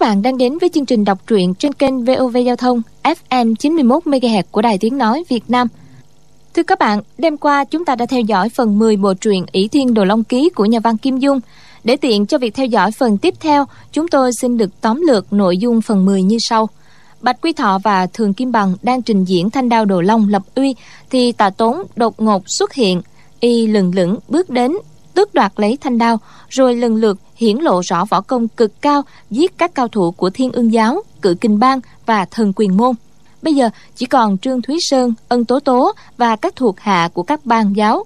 Các bạn đang đến với chương trình đọc truyện trên kênh VOV Giao thông FM 91 MHz của Đài Tiếng nói Việt Nam. Thưa các bạn, đêm qua chúng ta đã theo dõi phần 10 bộ truyện ỷ Thiên Đồ Long Ký của nhà văn Kim Dung. Để tiện cho việc theo dõi phần tiếp theo, chúng tôi xin được tóm lược nội dung phần 10 như sau. Bạch Quy Thọ và Thường Kim Bằng đang trình diễn thanh đao đồ long lập uy thì Tà Tốn đột ngột xuất hiện, y lừng lững bước đến tước đoạt lấy thanh đao, rồi lần lượt hiển lộ rõ võ công cực cao, giết các cao thủ của thiên ương giáo, cự kinh bang và thần quyền môn. Bây giờ chỉ còn trương thúy sơn, ân tố tố và các thuộc hạ của các bang giáo.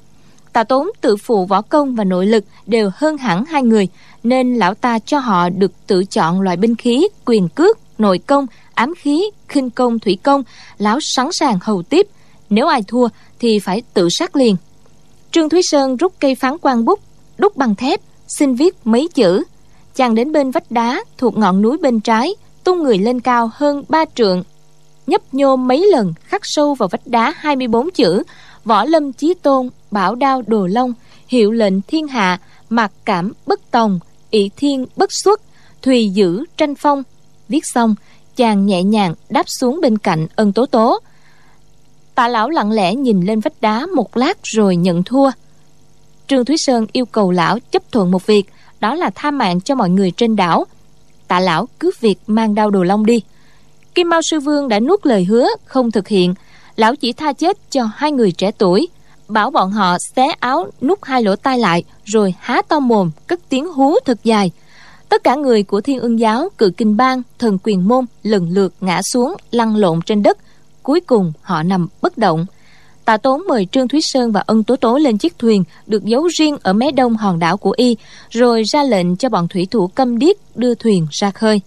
Tạ tốn tự phụ võ công và nội lực đều hơn hẳn hai người, nên lão ta cho họ được tự chọn loại binh khí, quyền cước, nội công, ám khí, khinh công, thủy công lão sẵn sàng hầu tiếp. Nếu ai thua thì phải tự sát liền trương thúy sơn rút cây phán quan bút, đúc bằng thép, xin viết mấy chữ. Chàng đến bên vách đá thuộc ngọn núi bên trái, tung người lên cao hơn ba trượng. Nhấp nhô mấy lần, khắc sâu vào vách đá 24 chữ. Võ lâm chí tôn bảo đao đồ long, hiệu lệnh thiên hạ, mặc cảm bất tòng, ỷ thiên bất xuất, thùy dữ tranh phong. Viết xong, chàng nhẹ nhàng đáp xuống bên cạnh ân tố tố tạ lão lặng lẽ nhìn lên vách đá một lát rồi nhận thua. Trương thúy sơn yêu cầu lão chấp thuận một việc, đó là tha mạng cho mọi người trên đảo. Tạ lão cứ việc mang đau đồ long đi. Kim mao sư vương đã nuốt lời hứa không thực hiện. Lão chỉ tha chết cho hai người trẻ tuổi, bảo bọn họ xé áo nút hai lỗ tai lại, rồi há to mồm, cất tiếng hú thật dài. Tất cả người của thiên ương giáo, cự kinh bang, thần quyền môn lần lượt ngã xuống lăn lộn trên đất cuối cùng, họ nằm bất động. Tạ tốn mời trương thúy sơn và ân tố tố lên chiếc thuyền được giấu riêng ở mé đông hòn đảo của y, rồi ra lệnh cho bọn thủy thủ câm điếc đưa thuyền ra khơi.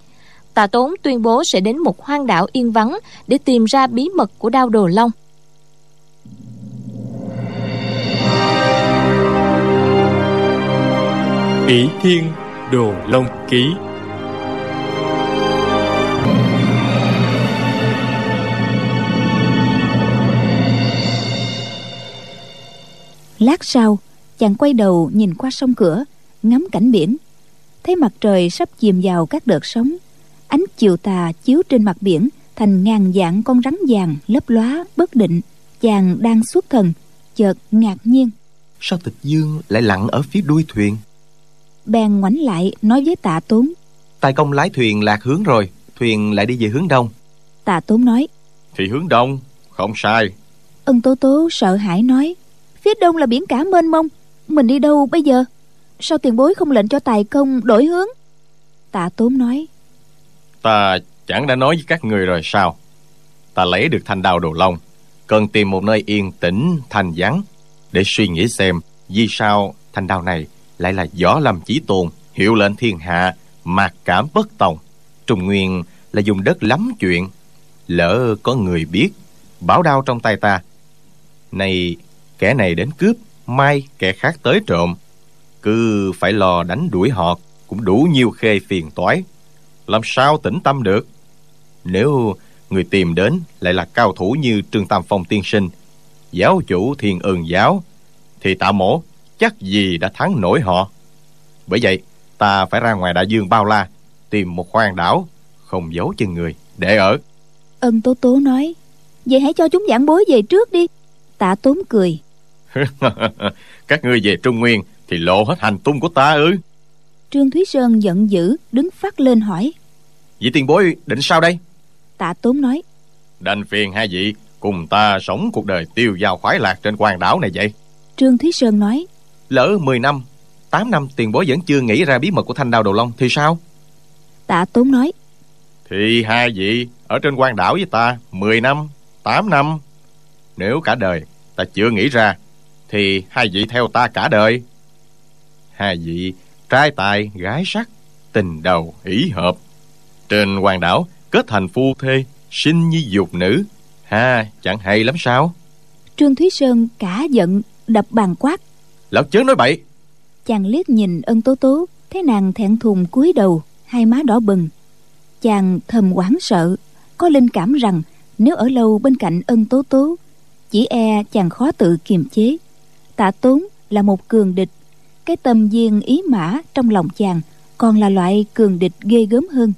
Tạ tốn tuyên bố sẽ đến một hoang đảo yên vắng để tìm ra bí mật của đao đồ long. Ỷ thiên đồ long ký Lát sau, chàng quay đầu nhìn qua sông cửa, ngắm cảnh biển. Thấy mặt trời sắp chìm vào các đợt sóng. Ánh chiều tà chiếu trên mặt biển thành ngàn dạng con rắn vàng lấp lóa bất định. Chàng đang xuất thần, chợt ngạc nhiên. Sao tịch dương lại lặn ở phía đuôi thuyền? Bèn ngoảnh lại nói với tạ tốn. Tài công lái thuyền lạc hướng rồi, thuyền lại đi về hướng đông. Tạ tốn nói. Thì hướng đông, không sai. Ân tố tố sợ hãi nói phía đông là biển cả mênh mông. Mình đi đâu bây giờ? Sao tiền bối không lệnh cho tài công đổi hướng? Tạ tốn nói. Ta chẳng đã nói với các người rồi sao? Ta lấy được thanh đao đồ long, cần tìm một nơi yên tĩnh, thanh vắng để suy nghĩ xem vì sao thanh đao này lại là võ lâm chí tôn, hiệu lệnh thiên hạ mạc cảm bất tòng. Trung nguyên là dùng đất lắm chuyện, lỡ có người biết, bảo đao trong tay ta. Này kẻ này đến cướp, mai kẻ khác tới trộm. Cứ phải lo đánh đuổi họ cũng đủ nhiều khê phiền toái. Làm sao tĩnh tâm được? Nếu người tìm đến lại là cao thủ như trương tam phong tiên sinh, giáo chủ thiên ơn giáo, thì tạ mổ chắc gì đã thắng nổi họ. Bởi vậy, ta phải ra ngoài đại dương bao la, tìm một khoang đảo không giấu chân người, để ở. Ân tố tố nói, vậy hãy cho chúng giảng bối về trước đi. Tạ tốn cười các ngươi về trung nguyên thì lộ hết hành tung của ta ư? Trương thúy sơn giận dữ đứng phát lên hỏi. Vị tiền bối định sao đây? Tạ tốn nói. Đành phiền hai vị cùng ta sống cuộc đời tiêu dao khoái lạc trên quan đảo này vậy. Trương thúy sơn nói. Lỡ 10 năm 8 năm tiền bối vẫn chưa nghĩ ra bí mật của thanh đao đồ long thì sao? Tạ tốn nói. Thì hai vị ở trên quan đảo với ta 10 năm 8 năm. Nếu cả đời ta chưa nghĩ ra thì hai vị theo ta cả đời. Hai vị trai tài gái sắc tình đầu ý hợp. Trên hoàng đảo kết thành phu thê sinh như dục nữ. Ha chẳng hay lắm sao? Trương thúy sơn cả giận đập bàn quát. Lão chớ nói bậy. Chàng liếc nhìn ân tố tố thấy nàng thẹn thùng cúi đầu hai má đỏ bừng. Chàng thầm hoảng sợ có linh cảm rằng nếu ở lâu bên cạnh ân tố tố chỉ e chàng khó tự kiềm chế tạ tốn là một cường địch. Cái tâm viên ý mã trong lòng chàng còn là loại cường địch ghê gớm hơn.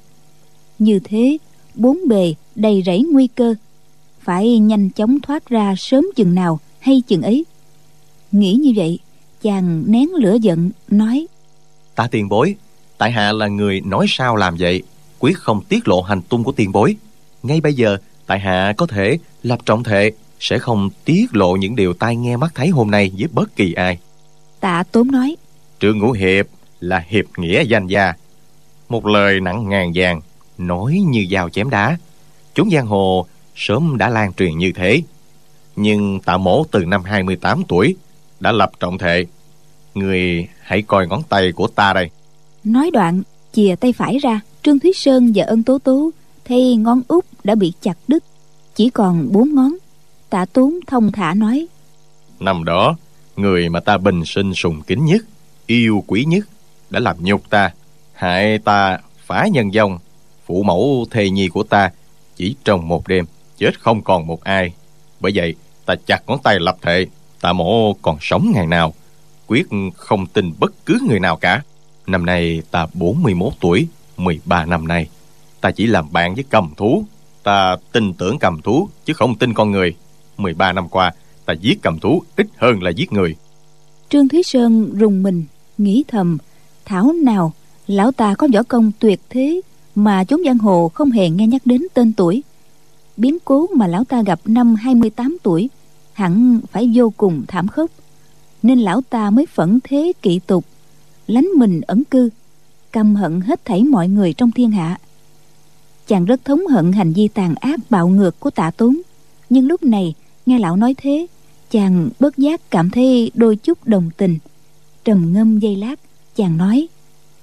Như thế, bốn bề đầy rẫy nguy cơ. Phải nhanh chóng thoát ra sớm chừng nào hay chừng ấy. Nghĩ như vậy, chàng nén lửa giận, nói. Ta tiền bối, tại hạ là người nói sao làm vậy? Quyết không tiết lộ hành tung của tiền bối. Ngay bây giờ, tại hạ có thể lập trọng thệ sẽ không tiết lộ những điều tai nghe mắt thấy hôm nay với bất kỳ ai. Tạ tốn nói trương ngũ hiệp là hiệp nghĩa danh gia. Một lời nặng ngàn vàng nói như dao chém đá. Chúng giang hồ sớm đã lan truyền như thế. Nhưng tạ mổ từ năm 28 tuổi đã lập trọng thệ người hãy coi ngón tay của ta đây. nói đoạn chìa tay phải ra trương thúy sơn và ân tố tố thấy ngón út đã bị chặt đứt chỉ còn bốn ngón tạ tốn thông thả nói. Năm đó, người mà ta bình sinh sùng kính nhất, yêu quý nhất, đã làm nhục ta, hại ta, phá nhân dông. Phụ mẫu thề nhi của ta chỉ trong một đêm, chết không còn một ai. Bởi vậy, ta chặt ngón tay lập thệ, tạ mổ còn sống ngày nào, quyết không tin bất cứ người nào cả. Năm nay ta 41 tuổi 13 năm nay. Ta chỉ làm bạn với cầm thú, ta tin tưởng cầm thú chứ không tin con người. 13 năm qua, ta giết cầm thú ít hơn là giết người. Trương thúy sơn rùng mình, nghĩ thầm, thảo nào, lão ta có võ công tuyệt thế mà chốn giang hồ không hề nghe nhắc đến tên tuổi. Biến cố mà lão ta gặp năm 28 tuổi, hẳn phải vô cùng thảm khốc. Nên lão ta mới phẫn thế kỵ tục, lánh mình ẩn cư, căm hận hết thảy mọi người trong thiên hạ. Chàng rất thống hận hành vi tàn ác bạo ngược của tạ tốn, nhưng lúc này nghe lão nói thế chàng bất giác cảm thấy đôi chút đồng tình. Trầm ngâm giây lát chàng nói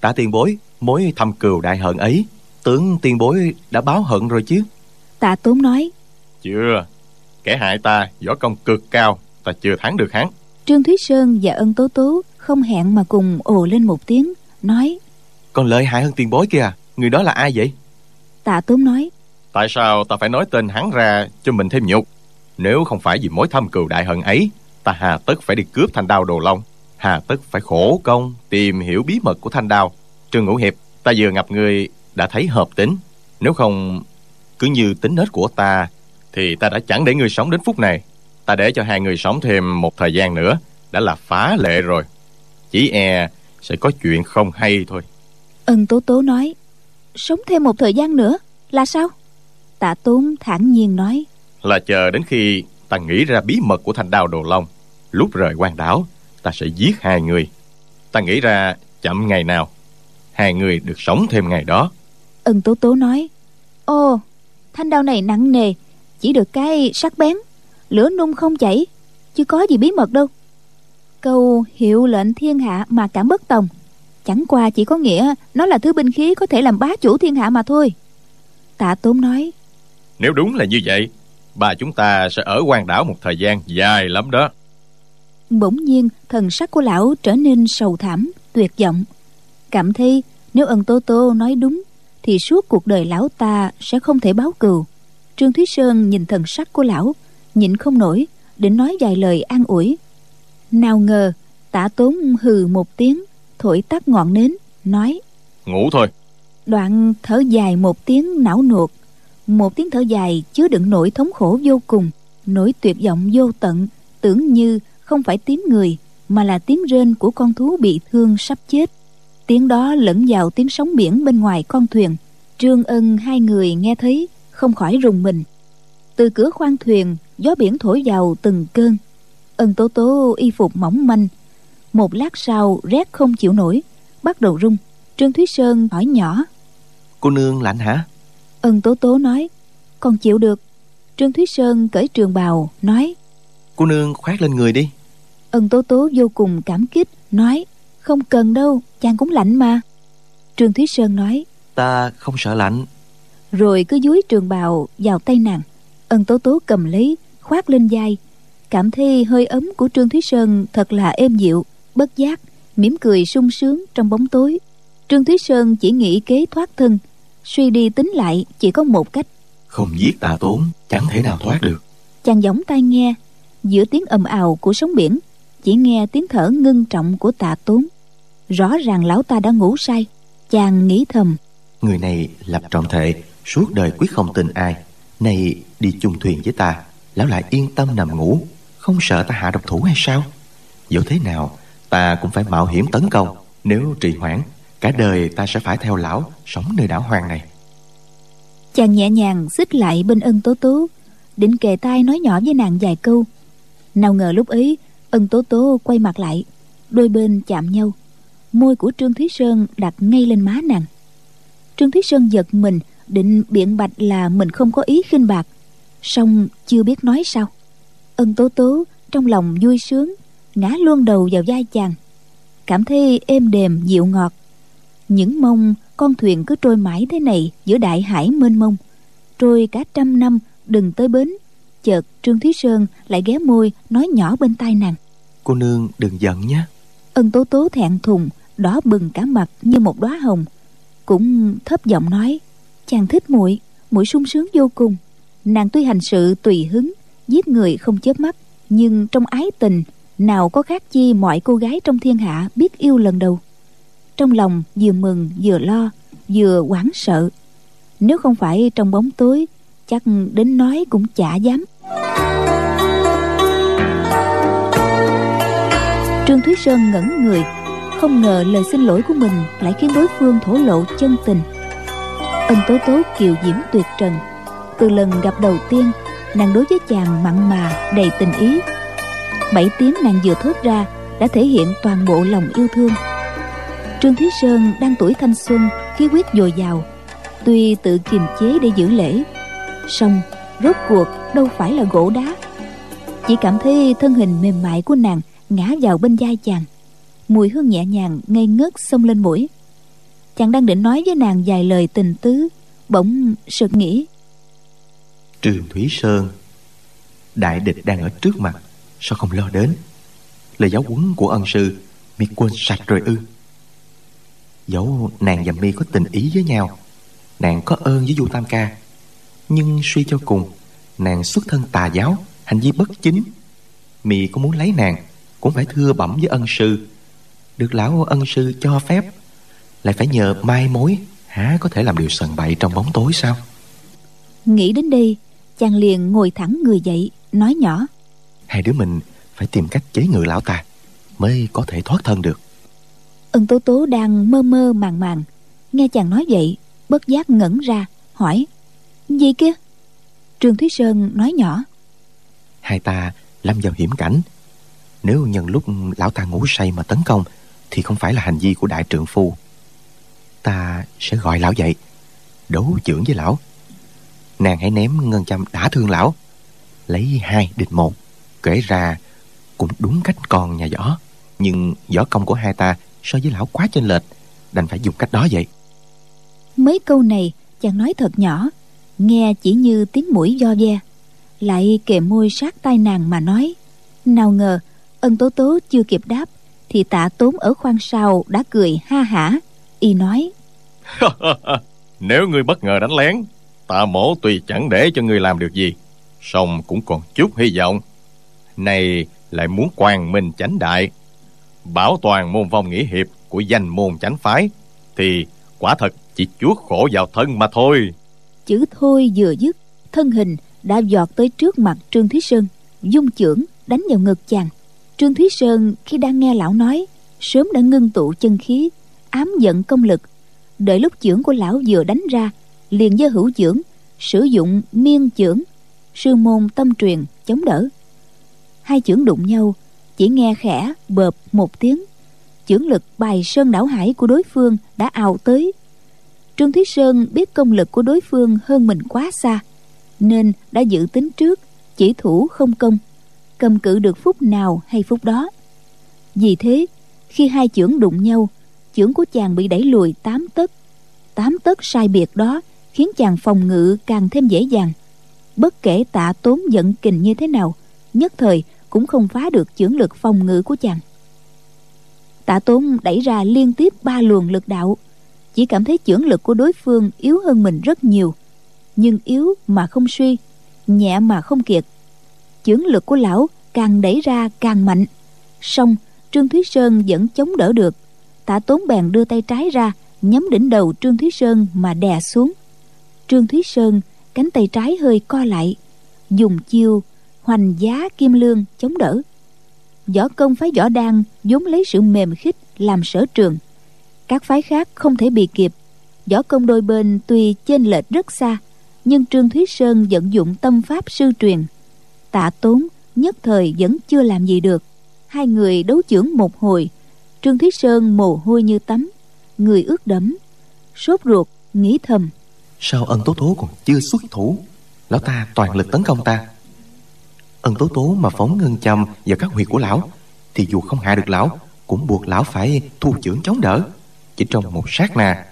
tạ tiền bối mối thâm cừu đại hận ấy tướng tiền bối đã báo hận rồi chứ? Tạ tốn nói chưa. Kẻ hại ta võ công cực cao ta chưa thắng được hắn. Trương thúy sơn và ân tố tố không hẹn mà cùng ồ lên một tiếng nói còn lợi hại hơn tiền bối kia người đó là ai vậy? Tạ tốn nói tại sao ta phải nói tên hắn ra cho mình thêm nhục nếu không phải vì mối thâm cừu đại hận ấy, ta hà tất phải đi cướp thanh đao đồ long. Hà tất phải khổ công tìm hiểu bí mật của thanh đao. Trương ngũ hiệp, ta vừa gặp người đã thấy hợp tính. Nếu không, cứ như tính nết của ta, thì ta đã chẳng để người sống đến phút này. Ta để cho hai người sống thêm một thời gian nữa, đã là phá lệ rồi. Chỉ e sẽ có chuyện không hay thôi. Ân tố tố nói, sống thêm một thời gian nữa là sao? Tạ tốn thản nhiên nói là chờ đến khi ta nghĩ ra bí mật của thanh đao đồ long. Lúc rời quan đảo ta sẽ giết hai người. Ta nghĩ ra chậm ngày nào hai người được sống thêm ngày đó. Ân tố tố nói ô thanh đao này nặng nề chỉ được cái sắc bén lửa nung không chảy chứ có gì bí mật đâu. Câu hiệu lệnh thiên hạ mà cảm bất tòng chẳng qua chỉ có nghĩa nó là thứ binh khí có thể làm bá chủ thiên hạ mà thôi. Tạ tốn nói nếu đúng là như vậy bà chúng ta sẽ ở quan đảo một thời gian dài lắm đó. Bỗng nhiên thần sắc của lão trở nên sầu thảm tuyệt vọng. Cảm thấy nếu ân tố tố nói đúng thì suốt cuộc đời lão ta sẽ không thể báo cừu. Trương thúy sơn nhìn thần sắc của lão nhịn không nổi định nói vài lời an ủi. Nào ngờ tả tốn hừ một tiếng thổi tắt ngọn nến nói ngủ thôi. Đoạn thở dài một tiếng não nuột một tiếng thở dài chứa đựng nỗi thống khổ vô cùng, nỗi tuyệt vọng vô tận, tưởng như không phải tiếng người, mà là tiếng rên của con thú bị thương sắp chết. Tiếng đó lẫn vào tiếng sóng biển bên ngoài con thuyền. Trương ân, hai người nghe thấy, không khỏi rùng mình. Từ cửa khoang thuyền, gió biển thổi vào từng cơn. Ân tố tố y phục mỏng manh. Một lát sau, rét không chịu nổi, bắt đầu rung. Trương thúy sơn hỏi nhỏ. Cô nương lạnh hả? Ân tố tố nói còn chịu được. Trương thúy sơn cởi trường bào nói cô nương khoác lên người đi. Ân tố tố vô cùng cảm kích nói không cần đâu chàng cũng lạnh mà. Trương thúy sơn nói ta không sợ lạnh. Rồi cứ dúi trường bào vào tay nàng. Ân tố tố cầm lấy khoác lên vai. Cảm thấy hơi ấm của trương thúy sơn thật là êm dịu bất giác mỉm cười sung sướng trong bóng tối. Trương thúy sơn chỉ nghĩ kế thoát thân suy đi tính lại chỉ có một cách. Không giết tà tốn chẳng thể nào thoát được. Chàng giỏng tai nghe giữa tiếng ầm ào của sóng biển chỉ nghe tiếng thở ngưng trọng của tạ tốn. Rõ ràng lão ta đã ngủ say chàng nghĩ thầm. Người này lập trọng thệ Suốt đời quyết không tin ai. Này đi chung thuyền với ta Lão lại yên tâm nằm ngủ. Không sợ ta hạ độc thủ hay sao? Dù thế nào ta cũng phải mạo hiểm tấn công Nếu trì hoãn Cả đời ta sẽ phải theo lão, Sống nơi đảo hoang này. Chàng nhẹ nhàng xích lại bên ân tố tố, định kề tai nói nhỏ với nàng vài câu. Nào ngờ lúc ấy, ân tố tố quay mặt lại, đôi bên chạm nhau. Môi của trương thúy sơn đặt ngay lên má nàng. Trương thúy sơn giật mình, định biện bạch là mình không có ý khinh bạc. Song chưa biết nói sao. Ân tố tố trong lòng vui sướng, ngã luôn đầu vào vai chàng. Cảm thấy êm đềm dịu ngọt những mong con thuyền cứ trôi mãi thế này giữa đại hải mênh mông. Trôi cả trăm năm đừng tới bến. Chợt trương thúy sơn lại ghé môi nói nhỏ bên tai nàng. Cô nương đừng giận nhé. Ân tố tố thẹn thùng đỏ bừng cả mặt như một đóa hồng. Cũng thấp giọng nói chàng thích muội muội sung sướng vô cùng. Nàng tuy hành sự tùy hứng giết người không chớp mắt nhưng trong ái tình nào có khác chi mọi cô gái trong thiên hạ biết yêu lần đầu trong lòng vừa mừng vừa lo, vừa hoảng sợ. Nếu không phải trong bóng tối, chắc đến nói cũng chả dám. Trương thúy sơn ngẩn người, không ngờ lời xin lỗi của mình lại khiến đối phương thổ lộ chân tình. Ân tố tố kiều diễm tuyệt trần, từ lần gặp đầu tiên, nàng đối với chàng mặn mà, đầy tình ý. Bảy tiếng nàng vừa thốt ra đã thể hiện toàn bộ lòng yêu thương trương thúy sơn đang tuổi thanh xuân, khí huyết dồi dào. Tuy tự kiềm chế để giữ lễ, song rốt cuộc đâu phải là gỗ đá. Chỉ cảm thấy thân hình mềm mại của nàng ngã vào bên vai chàng. Mùi hương nhẹ nhàng ngây ngất xông lên mũi. Chàng đang định nói với nàng vài lời tình tứ, bỗng sực nghĩ. Trường thúy sơn, đại địch đang ở trước mặt, sao không lo đến? Lời giáo huấn của ân sư mi quên sạch rồi ư? Dẫu nàng và mi có tình ý với nhau nàng có ơn với du tam ca. Nhưng suy cho cùng nàng xuất thân tà giáo hành vi bất chính. Mi có muốn lấy nàng cũng phải thưa bẩm với ân sư. Được lão ân sư cho phép lại phải nhờ mai mối há có thể làm điều sần bậy trong bóng tối sao? Nghĩ đến đây chàng liền ngồi thẳng người dậy nói nhỏ. Hai đứa mình phải tìm cách chế ngự lão ta mới có thể thoát thân được ân tố tố đang mơ mơ màng màng. Nghe chàng nói vậy, bất giác ngẩn ra, hỏi, gì kia? Trương thúy sơn nói nhỏ, hai ta lâm vào hiểm cảnh. Nếu nhân lúc lão ta ngủ say mà tấn công, thì không phải là hành vi của đại trượng phu. Ta sẽ gọi lão dậy, đấu trưởng với lão. Nàng hãy ném ngân châm đã thương lão, lấy hai địch một, kể ra cũng đúng cách con nhà võ. Nhưng võ công của hai ta so với lão quá chênh lệch đành phải dùng cách đó vậy. Mấy câu này chàng nói thật nhỏ nghe chỉ như tiếng mũi do ve lại kề môi sát tai nàng mà nói nào ngờ ân tố tố chưa kịp đáp thì tạ tốn ở khoang sau đã cười ha hả y nói nếu ngươi bất ngờ đánh lén tạ mổ tuy chẳng để cho ngươi làm được gì song cũng còn chút hy vọng. Này lại muốn quang minh chánh đại bảo toàn môn vong nghĩa hiệp của danh môn chánh phái, thì quả thật chỉ chuốt khổ vào thân mà thôi. Chữ thôi vừa dứt, thân hình đã giọt tới trước mặt trương thúy sơn, dung chưởng đánh vào ngực chàng. Trương thúy sơn khi đang nghe lão nói, sớm đã ngưng tụ chân khí, ám giận công lực. Đợi lúc chưởng của lão vừa đánh ra, liền do hữu chưởng, sử dụng miên chưởng, sư môn tâm truyền chống đỡ. Hai chưởng đụng nhau chỉ nghe khẽ, bợp một tiếng. Chưởng lực bài sơn đảo hải của đối phương đã ào tới. Trương thúy sơn biết công lực của đối phương hơn mình quá xa, nên đã dự tính trước, chỉ thủ không công, cầm cự được phút nào hay phút đó. Vì thế, khi hai chưởng đụng nhau, chưởng của chàng bị đẩy lùi tám tấc. Tám tấc sai biệt đó khiến chàng phòng ngự càng thêm dễ dàng. Bất kể tạ tốn giận kình như thế nào, nhất thời cũng không phá được chưởng lực phòng ngự của chàng. Tạ tốn đẩy ra liên tiếp ba luồng lực đạo. Chỉ cảm thấy chưởng lực của đối phương yếu hơn mình rất nhiều, nhưng yếu mà không suy, nhẹ mà không kiệt. Chưởng lực của lão càng đẩy ra càng mạnh. Song trương thúy sơn vẫn chống đỡ được. Tạ tốn bèn đưa tay trái ra, nhắm đỉnh đầu trương thúy sơn mà đè xuống. Trương thúy sơn cánh tay trái hơi co lại, dùng chiêu hoành giá kim lương chống đỡ. Võ công phái võ đan vốn lấy sự mềm khích làm sở trường. Các phái khác không thể bị kịp. Võ công đôi bên tuy chênh lệch rất xa, nhưng trương thúy sơn vận dụng tâm pháp sư truyền. Tạ tốn nhất thời vẫn chưa làm gì được. Hai người đấu chưởng một hồi, trương thúy sơn mồ hôi như tắm, người ướt đẫm, sốt ruột, nghĩ thầm. Sao ân tố tố còn chưa xuất thủ? Lão ta toàn lực tấn công ta ân tố tố mà phóng ngân châm vào các huyệt của lão, thì dù không hạ được lão, cũng buộc lão phải thu chưởng chống đỡ. Chỉ trong một sát na,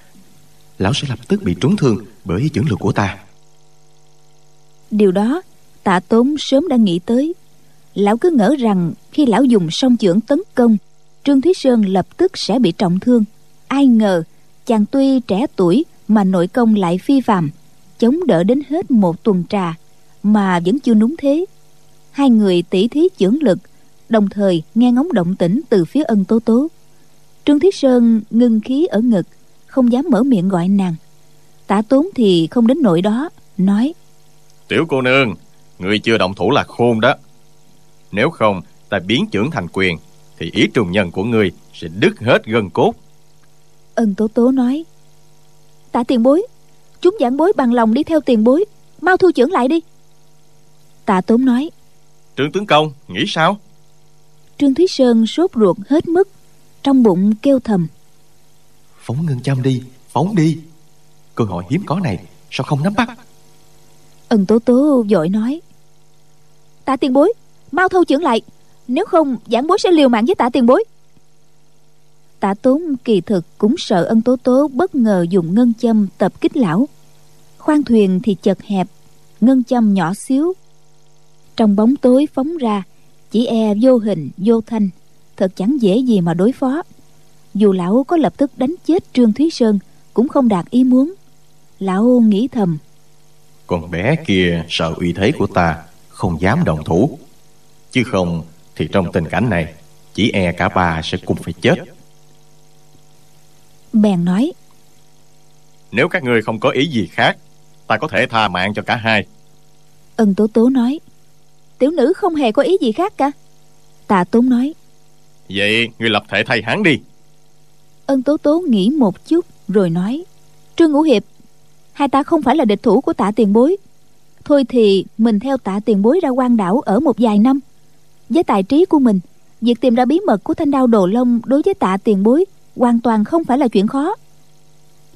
lão sẽ lập tức bị trúng thương bởi chưởng lực của ta. Điều đó, tạ tốn sớm đã nghĩ tới. Lão cứ ngỡ rằng khi lão dùng song chưởng tấn công, trương thúy sơn lập tức sẽ bị trọng thương. Ai ngờ, chàng tuy trẻ tuổi mà nội công lại phi phàm, chống đỡ đến hết một tuần trà, mà vẫn chưa núng thế hai người tỉ thí chưởng lực đồng thời nghe ngóng động tĩnh từ phía ân tố tố. Trương thiết sơn ngưng khí ở ngực không dám mở miệng gọi nàng. Tả tốn thì không đến nỗi đó nói tiểu cô nương người chưa động thủ là khôn đó. Nếu không ta biến trưởng thành quyền thì ý trùng nhân của người sẽ đứt hết gân cốt. Ân tố tố nói tạ tiền bối chúng giảng bối bằng lòng đi theo tiền bối mau thu trưởng lại đi. Tạ tốn nói trương tướng công nghĩ sao? Trương thúy sơn sốt ruột hết mức trong bụng kêu thầm. Phóng ngân châm đi phóng đi. Cơ hội hiếm có này sao không nắm bắt? Ân tố tố vội nói. Tạ tiền bối mau thâu trưởng lại nếu không giảng bối sẽ liều mạng với tạ tiền bối. Tạ tốn kỳ thực cũng sợ ân tố tố bất ngờ dùng ngân châm tập kích lão. Khoang thuyền thì chật hẹp ngân châm nhỏ xíu trong bóng tối phóng ra chỉ e vô hình vô thanh. Thật chẳng dễ gì mà đối phó. Dù lão có lập tức đánh chết trương thúy sơn cũng không đạt ý muốn. Lão nghĩ thầm. Con bé kia sợ uy thế của ta không dám đồng thủ. Chứ không thì trong tình cảnh này chỉ e cả ba sẽ cùng phải chết. Bèn nói. Nếu các ngươi không có ý gì khác ta có thể tha mạng cho cả hai. Ân tố tố nói tiểu nữ không hề có ý gì khác cả. Tạ tốn nói vậy ngươi lập thể thay hắn đi. Ân tố tố nghĩ một chút rồi nói trương ngũ hiệp hai ta không phải là địch thủ của tạ tiền bối. Thôi thì mình theo tạ tiền bối ra quan đảo ở một vài năm. Với tài trí của mình việc tìm ra bí mật của thanh đao đồ long đối với tạ tiền bối hoàn toàn không phải là chuyện khó.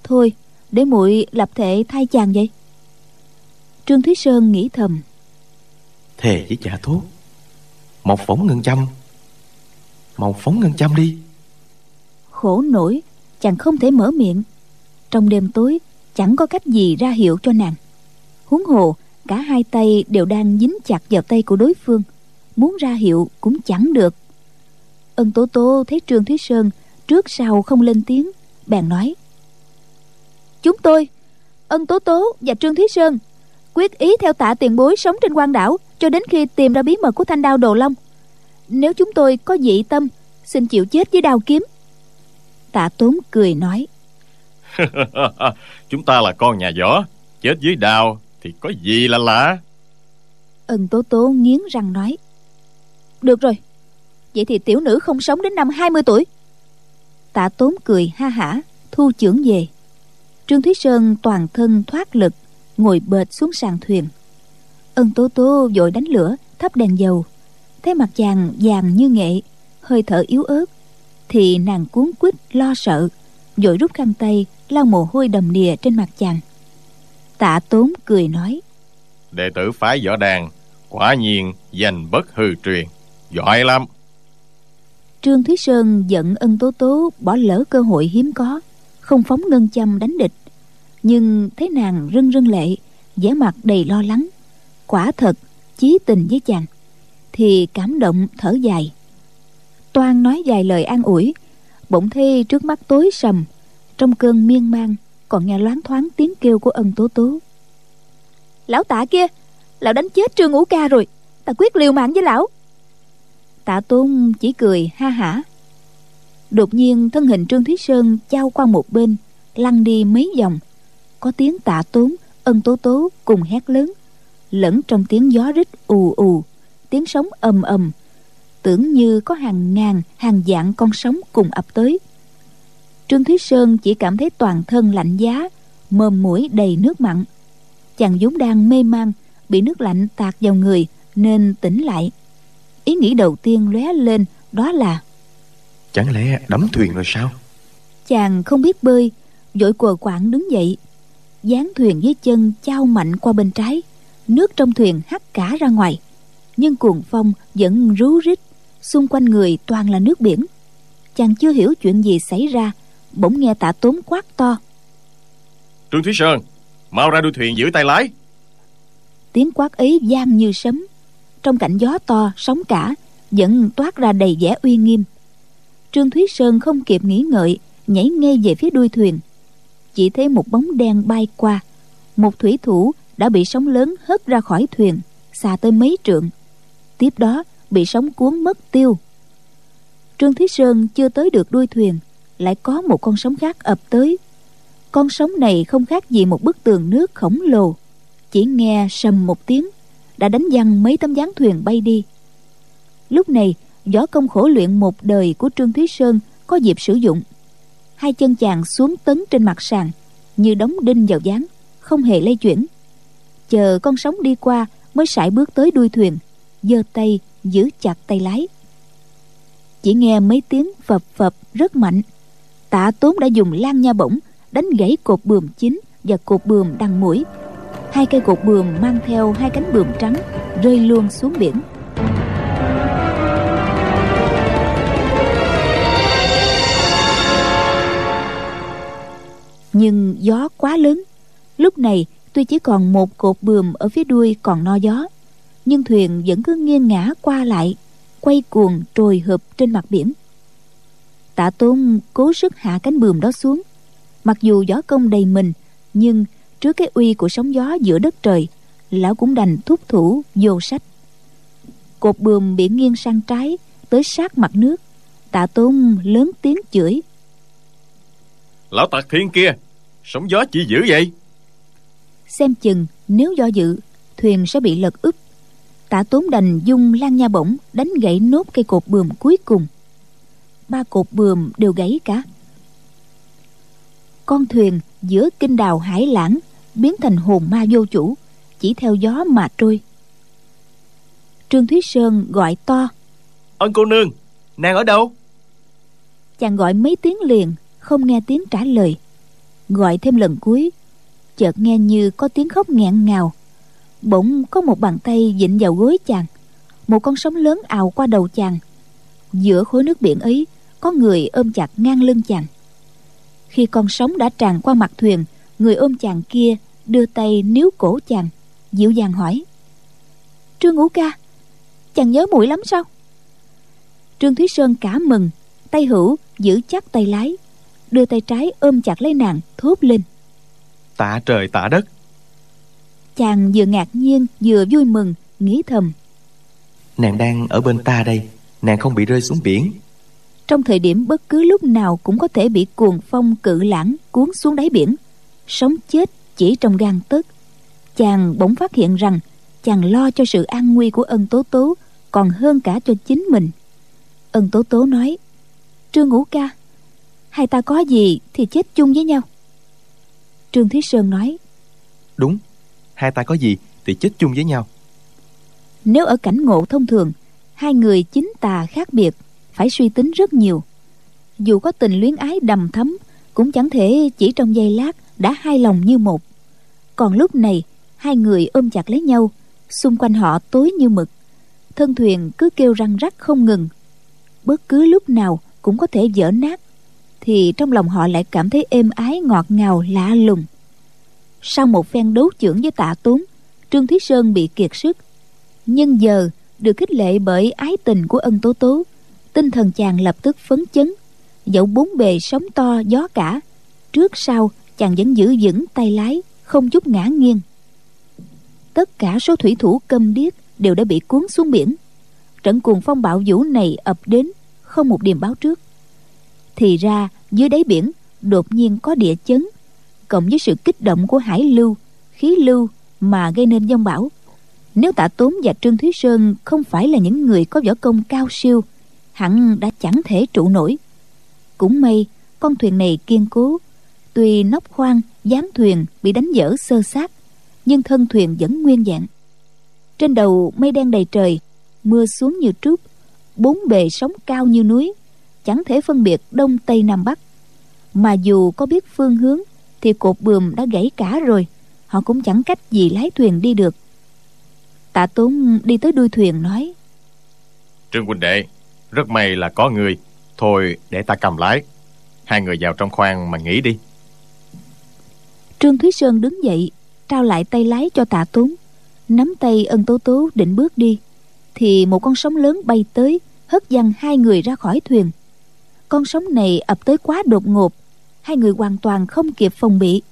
Thôi để muội lập thể thay chàng vậy. Trương thúy sơn nghĩ thầm thề với cha thuốc. Một phóng ngân châm. Một phóng ngân châm đi. Khổ nổi, chàng không thể mở miệng. Trong đêm tối, chẳng có cách gì ra hiệu cho nàng. Huống hồ, cả hai tay đều đang dính chặt vào tay của đối phương. Muốn ra hiệu cũng chẳng được. Ân tố tố thấy trương thúy sơn trước sau không lên tiếng, bèn nói, chúng tôi, ân tố tố và trương thúy sơn quyết ý theo tạ tiền bối sống trên quan đảo cho đến khi tìm ra bí mật của thanh đao đồ long. Nếu chúng tôi có dị tâm xin chịu chết với đao kiếm. Tạ tốn cười nói. Chúng ta là con nhà võ chết dưới đao thì có gì là lạ? Ân tố tố nghiến răng nói. Được rồi vậy thì tiểu nữ không sống đến năm 20 tuổi. Tạ tốn cười ha hả thu chưởng về. Trương thúy sơn toàn thân thoát lực ngồi bệt xuống sàn thuyền. Ân tố tố vội đánh lửa thắp đèn dầu. Thấy mặt chàng vàng như nghệ hơi thở yếu ớt thì nàng cuốn quýt lo sợ vội rút khăn tay lau mồ hôi đầm đìa trên mặt chàng. Tạ tốn cười nói đệ tử phái võ đàn quả nhiên danh bất hư truyền giỏi lắm. Trương thúy sơn giận ân tố tố bỏ lỡ cơ hội hiếm có không phóng ngân châm đánh địch nhưng thấy nàng rưng rưng lệ vẻ mặt đầy lo lắng. Quả thật chí tình với chàng thì cảm động thở dài. Toan nói vài lời an ủi bỗng thấy trước mắt tối sầm trong cơn miên man còn nghe loáng thoáng tiếng kêu của ân tố tố. Lão tạ kia lão đánh chết trương ngũ ca rồi ta quyết liều mạng với lão. Tạ tôn chỉ cười ha hả. Đột nhiên thân hình trương thúy sơn trao qua một bên lăn đi mấy vòng có tiếng tạ tốn ân tố tố cùng hét lớn. Lẫn trong tiếng gió rít ù ù tiếng sóng ầm ầm. Tưởng như có hàng ngàn hàng vạn con sóng cùng ập tới. Trương thúy sơn chỉ cảm thấy toàn thân lạnh giá mồm mũi đầy nước mặn. Chàng vốn đang mê man bị nước lạnh tạt vào người nên tỉnh lại. Ý nghĩ đầu tiên lóe lên đó là chẳng lẽ đắm thuyền rồi sao? Chàng không biết bơi vội quờ quạng đứng dậy dán thuyền dưới chân trao mạnh qua bên trái nước trong thuyền hắt cả ra ngoài. Nhưng cuồng phong vẫn rú rít xung quanh người toàn là nước biển. Chàng chưa hiểu chuyện gì xảy ra bỗng nghe tạ tốn quát to. Trương thúy sơn mau ra đuôi thuyền giữ tay lái. Tiếng quát ấy vang như sấm. Trong cảnh gió to sóng cả vẫn toát ra đầy vẻ uy nghiêm. Trương thúy sơn không kịp nghĩ ngợi nhảy ngay về phía đuôi thuyền chỉ thấy một bóng đen bay qua. Một thủy thủ đã bị sóng lớn hất ra khỏi thuyền, xa tới mấy trượng. Tiếp đó, bị sóng cuốn mất tiêu. Trương thúy sơn chưa tới được đuôi thuyền, lại có một con sóng khác ập tới. Con sóng này không khác gì một bức tường nước khổng lồ. Chỉ nghe sầm một tiếng, đã đánh văng mấy tấm dáng thuyền bay đi. Lúc này, võ công khổ luyện một đời của trương thúy sơn có dịp sử dụng hai chân chàng xuống tấn trên mặt sàn, như đóng đinh vào dáng, không hề lay chuyển. Chờ con sóng đi qua mới sải bước tới đuôi thuyền, giơ tay, giữ chặt tay lái. Chỉ nghe mấy tiếng phập phập rất mạnh. Tạ tốn đã dùng lan nha bổng đánh gãy cột bườm chính và cột bườm đằng mũi. Hai cây cột bườm mang theo hai cánh bườm trắng rơi luôn xuống biển. Nhưng gió quá lớn. Lúc này, tuy chỉ còn một cột buồm ở phía đuôi còn no gió, nhưng thuyền vẫn cứ nghiêng ngã qua lại, quay cuồng trồi hợp trên mặt biển. Tạ tôn cố sức hạ cánh buồm đó xuống. Mặc dù gió công đầy mình, nhưng trước cái uy của sóng gió giữa đất trời, lão cũng đành thúc thủ vô sách. Cột buồm bị nghiêng sang trái, tới sát mặt nước. Tạ tôn lớn tiếng chửi. Lão tặc thiên kia sóng gió chỉ dữ vậy? Xem chừng nếu do dự thuyền sẽ bị lật úp. Tạ tốn đành dung lan nha bổng đánh gãy nốt cây cột buồm cuối cùng. Ba cột buồm đều gãy cả. Con thuyền giữa kinh đào hải lãng biến thành hồn ma vô chủ chỉ theo gió mà trôi. Trương thúy sơn gọi to. Ân cô nương nàng ở đâu? Chàng gọi mấy tiếng liền không nghe tiếng trả lời gọi thêm lần cuối. Chợt nghe như có tiếng khóc nghẹn ngào. Bỗng có một bàn tay vịn vào gối chàng. Một con sóng lớn ào qua đầu chàng. Giữa khối nước biển ấy, có người ôm chặt ngang lưng chàng. Khi con sóng đã tràn qua mặt thuyền, người ôm chàng kia đưa tay níu cổ chàng, dịu dàng hỏi. Trương ngũ ca, chàng nhớ mũi lắm sao? Trương thúy sơn cả mừng, tay hữu giữ chắc tay lái đưa tay trái ôm chặt lấy nàng thốt lên. Tạ trời tạ đất. Chàng vừa ngạc nhiên vừa vui mừng nghĩ thầm. Nàng đang ở bên ta đây nàng không bị rơi xuống biển. Trong thời điểm bất cứ lúc nào cũng có thể bị cuồng phong cự lãng cuốn xuống đáy biển sống chết chỉ trong gan tấc. Chàng bỗng phát hiện rằng chàng lo cho sự an nguy của ân tố tố còn hơn cả cho chính mình. Ân tố tố nói trương ngũ ca hai ta có gì thì chết chung với nhau. Trương thúy sơn nói đúng hai ta có gì thì chết chung với nhau. Nếu ở cảnh ngộ thông thường hai người chính tà khác biệt phải suy tính rất nhiều. Dù có tình luyến ái đầm thấm cũng chẳng thể chỉ trong giây lát đã hai lòng như một. Còn lúc này hai người ôm chặt lấy nhau xung quanh họ tối như mực. Thân thuyền cứ kêu răng rắc không ngừng. Bất cứ lúc nào cũng có thể vỡ nát thì trong lòng họ lại cảm thấy êm ái, ngọt ngào, lạ lùng. Sau một phen đấu chưởng với tạ tốn, trương thúy sơn bị kiệt sức. Nhưng giờ, được khích lệ bởi ái tình của ân tố tố, tinh thần chàng lập tức phấn chấn. Dẫu bốn bề sóng to, gió cả, trước sau chàng vẫn giữ vững tay lái, không chút ngã nghiêng. Tất cả số thủy thủ câm điếc đều đã bị cuốn xuống biển. Trận cuồng phong bạo vũ này ập đến không một điềm báo trước. Thì ra dưới đáy biển, đột nhiên có địa chấn. Cộng với sự kích động của hải lưu, khí lưu mà gây nên dông bão. Nếu tạ tốn và trương thúy sơn không phải là những người có võ công cao siêu, hẳn đã chẳng thể trụ nổi. Cũng may, con thuyền này kiên cố. Tuy nóc khoang dáng thuyền bị đánh dở sơ sát nhưng thân thuyền vẫn nguyên dạng. Trên đầu mây đen đầy trời, mưa xuống như trút, bốn bề sóng cao như núi chẳng thể phân biệt đông tây nam bắc. Mà dù có biết phương hướng thì cột buồm đã gãy cả rồi. Họ cũng chẳng cách gì lái thuyền đi được. Tạ tốn đi tới đuôi thuyền nói trương huynh đệ rất may là có người. Thôi để ta cầm lái. Hai người vào trong khoang mà nghỉ đi. Trương thúy sơn đứng dậy trao lại tay lái cho tạ tốn. Nắm tay ân tố tố định bước đi thì một con sóng lớn bay tới hất văng hai người ra khỏi thuyền con sóng này ập tới quá đột ngột. Hai người hoàn toàn không kịp phòng bị.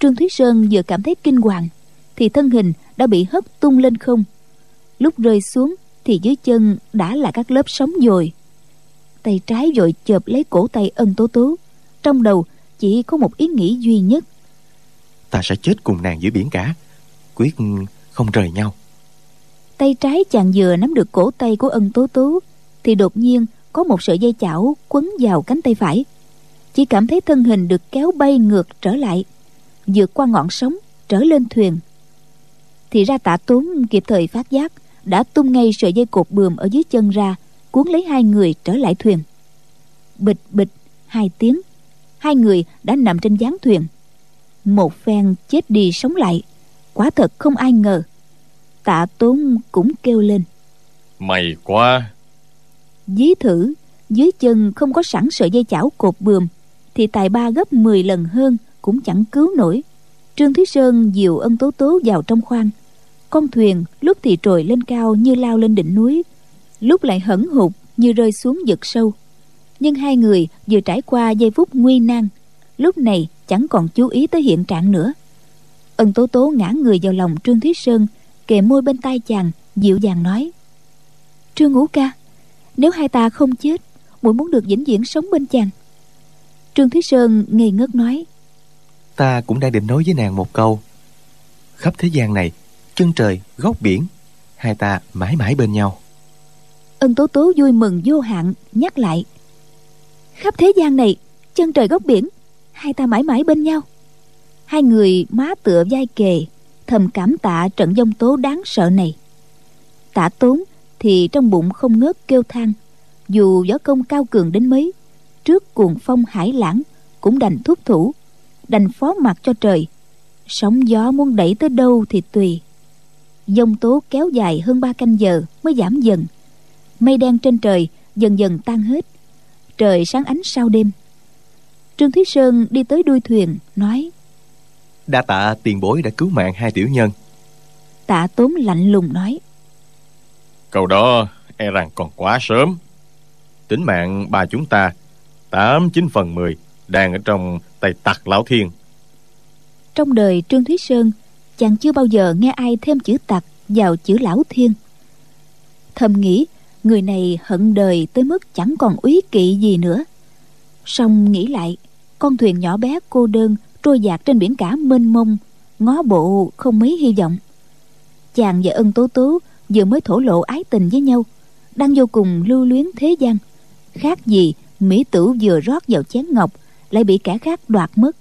Trương thúy sơn vừa cảm thấy kinh hoàng thì thân hình đã bị hất tung lên không. Lúc rơi xuống thì dưới chân đã là các lớp sóng dồi. Tay trái vội chộp lấy cổ tay ân tố tố trong đầu chỉ có một ý nghĩ duy nhất. Ta sẽ chết cùng nàng dưới biển cả quyết không rời nhau. Tay trái chàng vừa nắm được cổ tay của ân tố tố thì đột nhiên có một sợi dây chảo quấn vào cánh tay phải. Chỉ cảm thấy thân hình được kéo bay ngược trở lại, vượt qua ngọn sóng, trở lên thuyền. Thì ra tạ tốn kịp thời phát giác, đã tung ngay sợi dây cột bườm ở dưới chân ra, cuốn lấy hai người trở lại thuyền. Bịch bịch, hai tiếng, hai người đã nằm trên gián thuyền. Một phen chết đi sống lại, quả thật không ai ngờ. Tạ tốn cũng kêu lên. Mày quá dí thử, dưới chân không có sẵn sợi dây chảo cột bườm, thì tài ba gấp 10 lần hơn cũng chẳng cứu nổi. Trương thúy sơn dìu ân tố tố vào trong khoang. Con thuyền lúc thì trồi lên cao như lao lên đỉnh núi, lúc lại hẩn hụt như rơi xuống vực sâu. Nhưng hai người vừa trải qua giây phút nguy nan, lúc này chẳng còn chú ý tới hiện trạng nữa. Ân tố tố ngã người vào lòng trương thúy sơn, kề môi bên tai chàng dịu dàng nói, trương ngũ ca nếu hai ta không chết muội muốn được vĩnh viễn sống bên chàng. Trương thúy sơn ngây ngất nói ta cũng đang định nói với nàng một câu. Khắp thế gian này chân trời góc biển hai ta mãi mãi bên nhau. Ân tố tố vui mừng vô hạn nhắc lại khắp thế gian này chân trời góc biển hai ta mãi mãi bên nhau. Hai người má tựa vai kề thầm cảm tạ trận dông tố đáng sợ này. Tạ tốn thì trong bụng không ngớt kêu than. Dù võ công cao cường đến mấy trước cuồng phong hải lãng cũng đành thúc thủ đành phó mặt cho trời. Sóng gió muốn đẩy tới đâu thì tùy. Dông tố kéo dài hơn ba canh giờ mới giảm dần. Mây đen trên trời dần dần tan hết. Trời sáng ánh sau đêm. Trương thúy sơn đi tới đuôi thuyền nói đa tạ tiền bối đã cứu mạng hai tiểu nhân. Tạ tốn lạnh lùng nói câu đó e rằng còn quá sớm. Tính mạng ba chúng ta, tám chín phần mười, đang ở trong tay tặc lão thiên. Trong đời trương thúy sơn, chàng chưa bao giờ nghe ai thêm chữ tặc vào chữ lão thiên. Thầm nghĩ, người này hận đời tới mức chẳng còn úy kỵ gì nữa. Song nghĩ lại, con thuyền nhỏ bé cô đơn trôi dạt trên biển cả mênh mông, ngó bộ không mấy hy vọng. Chàng và ân tố tố vừa mới thổ lộ ái tình với nhau, đang vô cùng lưu luyến thế gian. Khác gì, mỹ tử vừa rót vào chén ngọc, lại bị kẻ khác đoạt mất.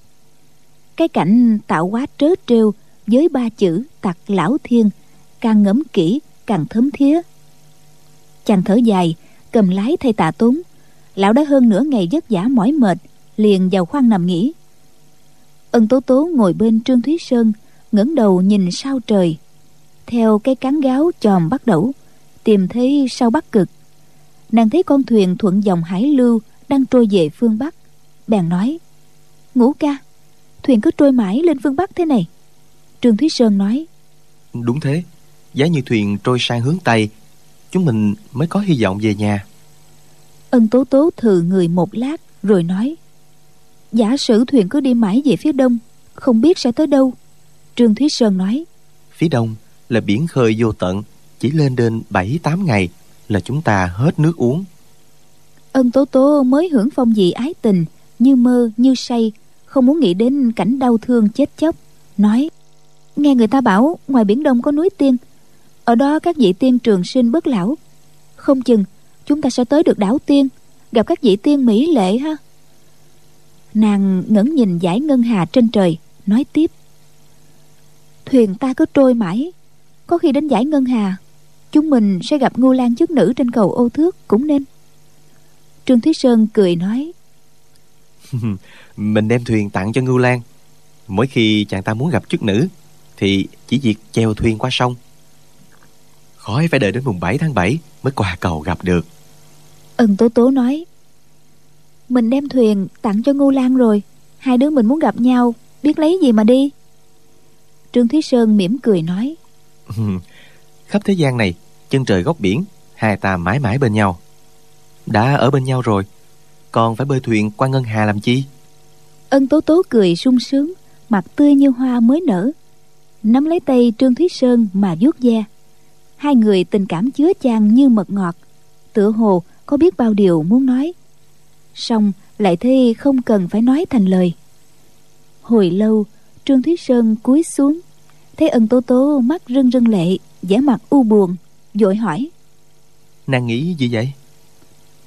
Cái cảnh tạo quá trớ trêu với ba chữ tặc lão thiên, càng ngẫm kỹ, càng thấm thía. Chàng thở dài, cầm lái thay tạ tốn. Lão đã hơn nửa ngày vất vả mỏi mệt, liền vào khoang nằm nghỉ. Ân tố tố ngồi bên trương thúy sơn, ngẩng đầu nhìn sao trời theo cái cán gáo chòm bắt đầu tìm thấy sao bắc cực. Nàng thấy con thuyền thuận dòng hải lưu đang trôi về phương bắc. Bèn nói ngũ ca thuyền cứ trôi mãi lên phương bắc thế này. Trương thúy sơn nói đúng thế giá như thuyền trôi sang hướng tây chúng mình mới có hy vọng về nhà. Ân tố tố thừ người một lát rồi nói giả sử thuyền cứ đi mãi về phía đông không biết sẽ tới đâu. Trương thúy sơn nói phía đông là biển khơi vô tận, chỉ lên đến bảy, tám ngày là chúng ta hết nước uống. Ân tố tố mới hưởng phong vị ái tình, như mơ, như say, không muốn nghĩ đến cảnh đau thương chết chóc, nói, nghe người ta bảo, ngoài biển đông có núi tiên, ở đó các vị tiên trường sinh bất lão. Không chừng, chúng ta sẽ tới được đảo tiên, gặp các vị tiên mỹ lệ ha. Nàng ngẩng nhìn dải ngân hà trên trời, nói tiếp, thuyền ta cứ trôi mãi có khi đến giải ngân hà chúng mình sẽ gặp ngô lan chức nữ trên cầu ô thước cũng nên. Trương thúy sơn cười nói mình đem thuyền tặng cho ngưu lan. Mỗi khi chàng ta muốn gặp chức nữ thì chỉ việc chèo thuyền qua sông. Khỏi phải đợi đến mùng 7 tháng 7 mới qua cầu gặp được. Ân tố tố nói mình đem thuyền tặng cho ngô lan rồi hai đứa mình muốn gặp nhau biết lấy gì mà đi. Trương thúy sơn mỉm cười nói khắp thế gian này, chân trời góc biển, hai ta mãi mãi bên nhau. Đã ở bên nhau rồi, còn phải bơi thuyền qua ngân hà làm chi? Ân tố tố cười sung sướng, mặt tươi như hoa mới nở. Nắm lấy tay trương thúy sơn mà vuốt ve. Hai người tình cảm chứa chan như mật ngọt, tựa hồ có biết bao điều muốn nói. Song lại thấy không cần phải nói thành lời. Hồi lâu, trương thúy sơn cúi xuống thấy ân tố tố mắt rưng rưng lệ vẻ mặt u buồn vội hỏi. Nàng nghĩ gì vậy?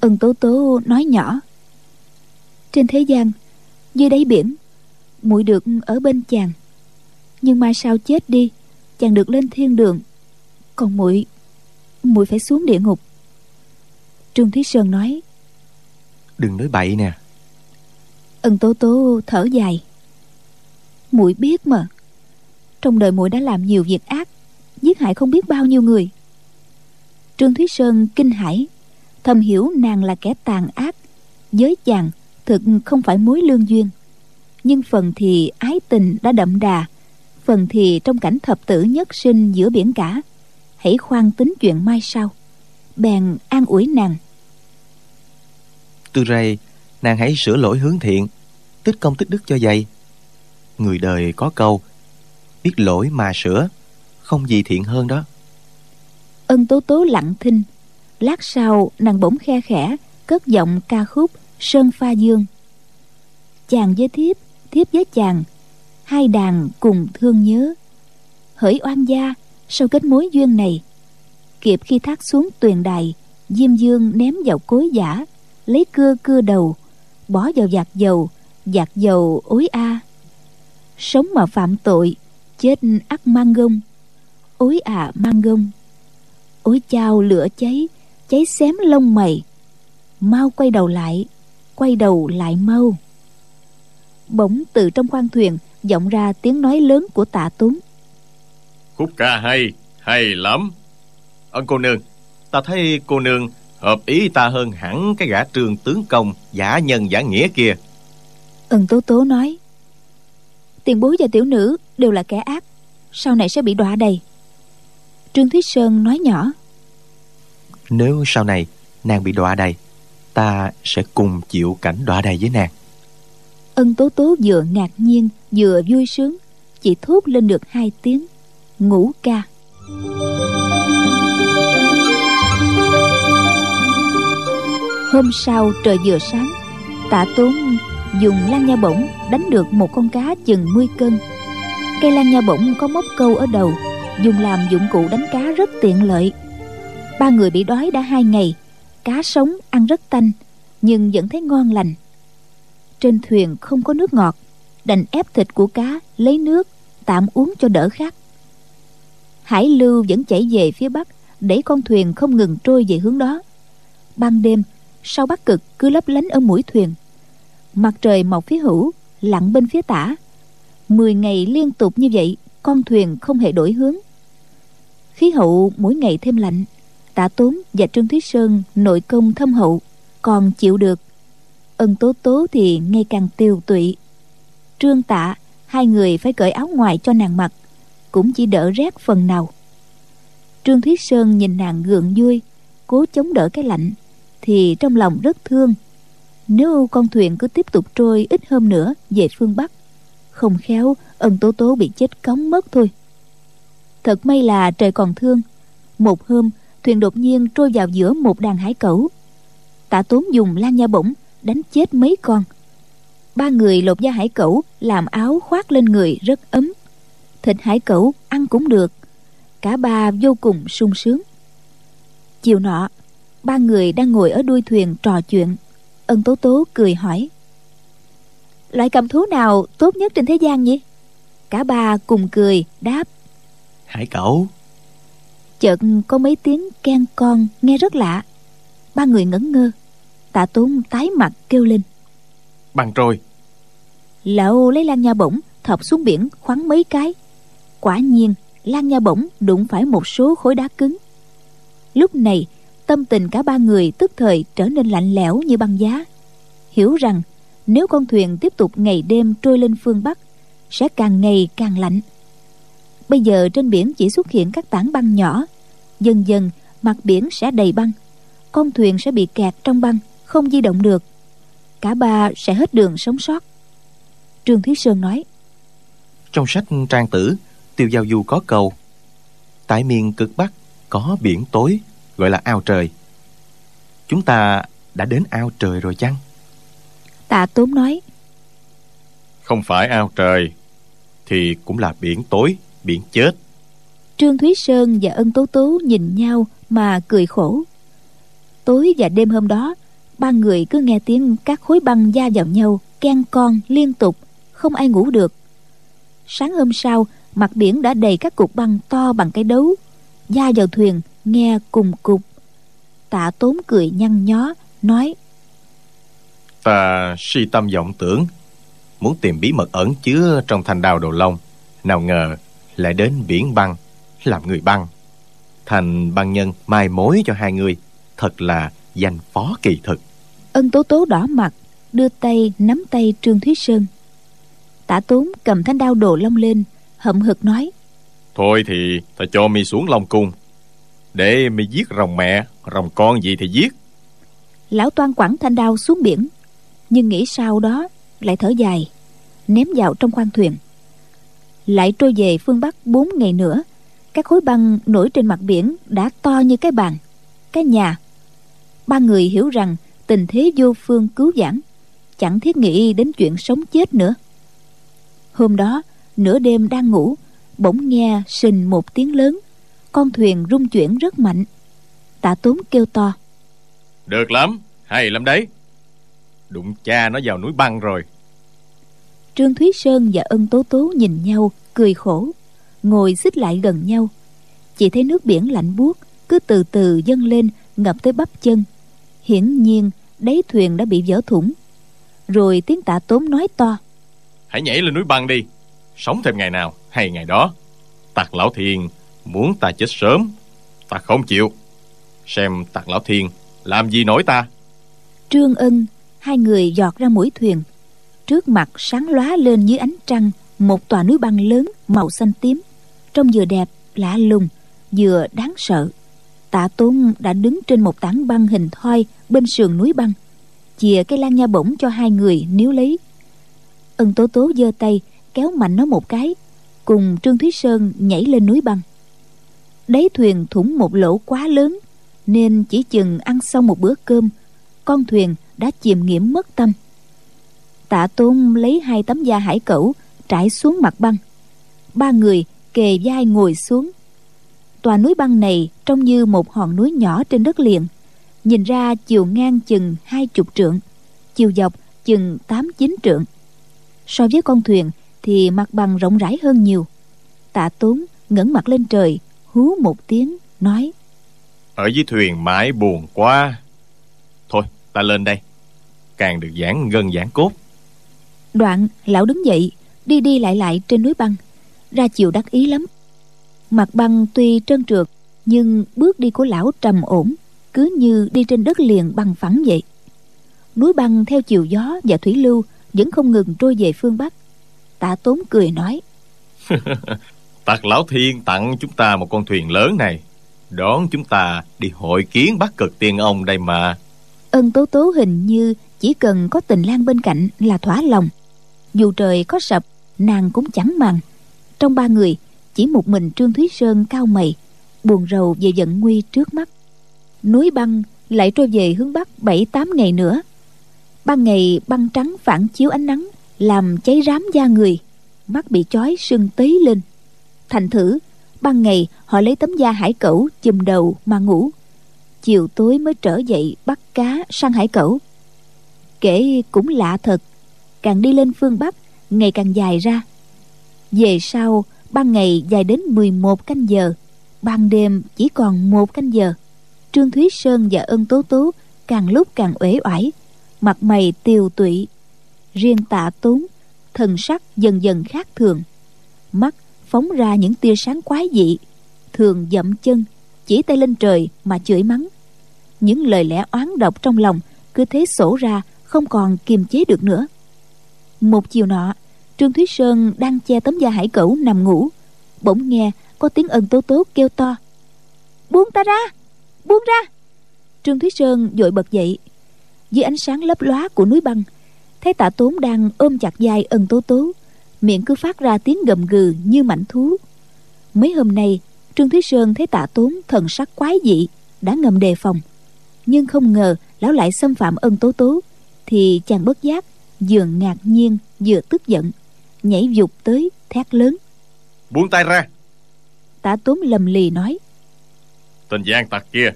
Ân tố tố nói nhỏ. Trên thế gian dưới đáy biển muội được ở bên chàng. Nhưng mai sau chết đi chàng được lên thiên đường. Còn muội muội phải xuống địa ngục. Trương thúy sơn nói. Đừng nói bậy nè. Ân tố tố thở dài. Muội biết mà trong đời muội đã làm nhiều việc ác, giết hại không biết bao nhiêu người. Trương thúy sơn kinh hãi, thầm hiểu nàng là kẻ tàn ác, giới chàng thực không phải mối lương duyên. Nhưng phần thì ái tình đã đậm đà, phần thì trong cảnh thập tử nhất sinh giữa biển cả. Hãy khoan tính chuyện mai sau, bèn an ủi nàng. Từ rày nàng hãy sửa lỗi hướng thiện, tích công tích đức cho dày người đời có câu biết lỗi mà sửa, không gì thiện hơn đó. Ân tố tố lặng thinh, lát sau nàng bỗng khe khẽ, cất giọng ca khúc sơn pha dương. Chàng với thiếp thiếp với chàng, hai đàn cùng thương nhớ. Hỡi oan gia, sau kết mối duyên này, kịp khi thác xuống tuyền đài, diêm dương ném vào cối giả, lấy cưa cưa đầu, bỏ vào giặt dầu giặt dầu ối a. Sống mà phạm tội chết ắt mang gông ối à mang gông ối chao lửa cháy cháy xém lông mày. Mau quay đầu lại quay đầu lại mau. Bỗng từ trong khoang thuyền vọng ra tiếng nói lớn của tạ tuấn khúc ca hay hay lắm. Ân cô nương ta thấy cô nương hợp ý ta hơn hẳn cái gã trường tướng công giả nhân giả nghĩa kia. Ân tố tố nói tiền bối và tiểu nữ đều là kẻ ác sau này sẽ bị đọa đầy. Trương thúy sơn nói nhỏ. Nếu sau này nàng bị đọa đầy ta sẽ cùng chịu cảnh đọa đầy với nàng. Ân tố tố vừa ngạc nhiên vừa vui sướng chỉ thốt lên được hai tiếng ngủ ca. Hôm sau trời vừa sáng tạ tốn dùng lan nha bổng đánh được một con cá chừng 10 cân. Cây lan nha bổng có móc câu ở đầu, dùng làm dụng cụ đánh cá rất tiện lợi. Ba người bị đói đã hai ngày, cá sống ăn rất tanh, nhưng vẫn thấy ngon lành. Trên thuyền không có nước ngọt, đành ép thịt của cá lấy nước, tạm uống cho đỡ khát. Hải lưu vẫn chảy về phía bắc để con thuyền không ngừng trôi về hướng đó. Ban đêm, sau bắc cực cứ lấp lánh ở mũi thuyền mặt trời mọc phía hữu, lặn bên phía tả. Mười ngày liên tục như vậy, con thuyền không hề đổi hướng. Khí hậu mỗi ngày thêm lạnh tạ tốn và trương thúy sơn nội công thâm hậu, còn chịu được. Ân tố tố thì ngày càng tiêu tụy. Trương tạ hai người phải cởi áo ngoài cho nàng mặc, cũng chỉ đỡ rét phần nào. Trương thúy sơn nhìn nàng gượng vui, cố chống đỡ cái lạnh, thì trong lòng rất thương nếu con thuyền cứ tiếp tục trôi ít hôm nữa về phương bắc, không khéo, ân tố tố bị chết cống mất thôi. Thật may là trời còn thương. Một hôm, thuyền đột nhiên trôi vào giữa một đàn hải cẩu. Tạ tốn dùng lan nha bổng đánh chết mấy con. Ba người lột da hải cẩu, làm áo khoác lên người rất ấm. Thịt hải cẩu ăn cũng được. Cả ba vô cùng sung sướng. Chiều nọ, ba người đang ngồi ở đuôi thuyền trò chuyện ân tố tố cười hỏi. Loại cầm thú nào tốt nhất trên thế gian nhỉ? Cả ba cùng cười đáp. Hải cẩu. Chợt có mấy tiếng ken con nghe rất lạ. Ba người ngẩn ngơ. Tạ tốn tái mặt kêu lên. Băng trôi. Lão lấy lan nha bổng thọc xuống biển khoắn mấy cái. Quả nhiên lan nha bổng đụng phải một số khối đá cứng. Lúc này tâm tình cả ba người tức thời trở nên lạnh lẽo như băng giá. Hiểu rằng, nếu con thuyền tiếp tục ngày đêm trôi lên phương bắc, sẽ càng ngày càng lạnh. Bây giờ trên biển chỉ xuất hiện các tảng băng nhỏ. Dần dần, mặt biển sẽ đầy băng. Con thuyền sẽ bị kẹt trong băng, không di động được. Cả ba sẽ hết đường sống sót. Trương thúy sơn nói, trong sách trang tử, tiêu giao du có câu, tại miền cực bắc có biển tối gọi là ao trời. Chúng ta đã đến ao trời rồi chăng? Tạ tốn nói. Không phải ao trời thì cũng là biển tối biển chết. Trương thúy sơn và ân tố tố nhìn nhau mà cười khổ. Tối và đêm hôm đó ba người cứ nghe tiếng các khối băng da vào nhau ken con liên tục không ai ngủ được. Sáng hôm sau mặt biển đã đầy các cục băng to bằng cái đấu da vào thuyền nghe cùng cục. Tạ tốn cười nhăn nhó nói. Ta suy tâm vọng tưởng muốn tìm bí mật ẩn chứa trong thanh đao đồ long nào ngờ lại đến biển băng làm người băng. Thành băng nhân mai mối cho hai người thật là danh phó kỳ thực. Ân tố tố đỏ mặt đưa tay nắm tay trương thúy sơn. Tả tốn cầm thanh đao đồ long lên hậm hực nói. Thôi thì ta cho mi xuống long cung để mày giết rồng mẹ, rồng con gì thì giết. Lão toan quẳng thanh đao xuống biển, nhưng nghĩ sau đó lại thở dài, ném vào trong khoang thuyền. Lại trôi về phương bắc bốn ngày nữa, các khối băng nổi trên mặt biển đã to như cái bàn, cái nhà. Ba người hiểu rằng tình thế vô phương cứu giãn chẳng thiết nghĩ đến chuyện sống chết nữa. Hôm đó, nửa đêm đang ngủ, bỗng nghe sình một tiếng lớn con thuyền rung chuyển rất mạnh. Tạ tốn kêu to. Được lắm hay lắm đấy. Đụng cha nó vào núi băng rồi. Trương thúy sơn và ân tố tố nhìn nhau cười khổ ngồi xích lại gần nhau. Chỉ thấy nước biển lạnh buốt cứ từ từ dâng lên ngập tới bắp chân. Hiển nhiên đáy thuyền đã bị vỡ thủng. Rồi tiếng tạ tốn nói to. Hãy nhảy lên núi băng đi sống thêm ngày nào hay ngày đó. Tạc lão thiên muốn ta chết sớm, ta không chịu. Xem tạc lão thiên, làm gì nổi ta? Trương ân, hai người giọt ra mũi thuyền. Trước mặt sáng lóa lên dưới ánh trăng, một tòa núi băng lớn, màu xanh tím. Trông vừa đẹp, lạ lùng, vừa đáng sợ. Tạ tốn đã đứng trên một tảng băng hình thoi bên sườn núi băng, chìa cây lan nha bổng cho hai người níu lấy. Ân tố tố giơ tay, kéo mạnh nó một cái, cùng trương thúy sơn nhảy lên núi băng đáy thuyền thủng một lỗ quá lớn, nên chỉ chừng ăn xong một bữa cơm, con thuyền đã chìm nghiễm mất tâm. Tạ tôn lấy hai tấm da hải cẩu, trải xuống mặt băng. Ba người kề vai ngồi xuống. Tòa núi băng này trông như một hòn núi nhỏ trên đất liền. Nhìn ra chiều ngang chừng hai chục trượng, chiều dọc chừng tám chín trượng. So với con thuyền thì mặt bằng rộng rãi hơn nhiều. Tạ tốn ngẩng mặt lên trời hú một tiếng nói ở dưới thuyền mãi buồn quá. Thôi ta lên đây. Càng được giãn gân giãn cốt. Đoạn lão đứng dậy đi đi lại lại trên núi băng. Ra chiều đắc ý lắm. Mặt băng tuy trơn trượt nhưng bước đi của lão trầm ổn cứ như đi trên đất liền bằng phẳng vậy. Núi băng theo chiều gió và thủy lưu vẫn không ngừng trôi về phương bắc. Tạ tốn cười nói Tạc lão thiên tặng chúng ta một con thuyền lớn này. Đón chúng ta đi hội kiến bắc cực tiên ông đây mà. Ân tố tố hình như chỉ cần có tình lang bên cạnh là thỏa lòng. Dù trời có sập, nàng cũng chẳng màng. Trong ba người, chỉ một mình trương thúy sơn cao mày, buồn rầu về giận nguy trước mắt. Núi băng lại trôi về hướng bắc bảy tám ngày nữa. Ban ngày băng trắng phản chiếu ánh nắng, làm cháy rám da người, mắt bị chói sưng tí lên thành thử, ban ngày họ lấy tấm da hải cẩu chùm đầu mà ngủ. Chiều tối mới trở dậy bắt cá săn hải cẩu. Kể cũng lạ thật, càng đi lên phương bắc, ngày càng dài ra. Về sau, ban ngày dài đến 11 canh giờ, ban đêm chỉ còn một canh giờ. Trương thúy sơn và ân tố tố càng lúc càng uể oải, mặt mày tiều tụy. Riêng tạ tốn, thần sắc dần dần khác thường. Mắt phóng ra những tia sáng quái dị, thường dậm chân, chỉ tay lên trời mà chửi mắng. Những lời lẽ oán độc trong lòng cứ thế sổ ra, không còn kiềm chế được nữa. Một chiều nọ, trương thúy sơn đang che tấm da hải cẩu nằm ngủ, bỗng nghe có tiếng ân tố tố kêu to. Buông ta ra! Buông ra! Trương thúy sơn vội bật dậy. Dưới ánh sáng lấp lóa của núi băng, thấy tạ tốn đang ôm chặt vai ân tố tố miệng cứ phát ra tiếng gầm gừ như mảnh thú. Mấy hôm nay trương thúy sơn thấy tạ tốn thần sắc quái dị đã ngầm đề phòng. Nhưng không ngờ lão lại xâm phạm ân tố tố thì chàng bất giác vừa ngạc nhiên vừa tức giận nhảy dục tới thét lớn. Buông tay ra. Tạ tốn lầm lì nói. Tên gian tặc kia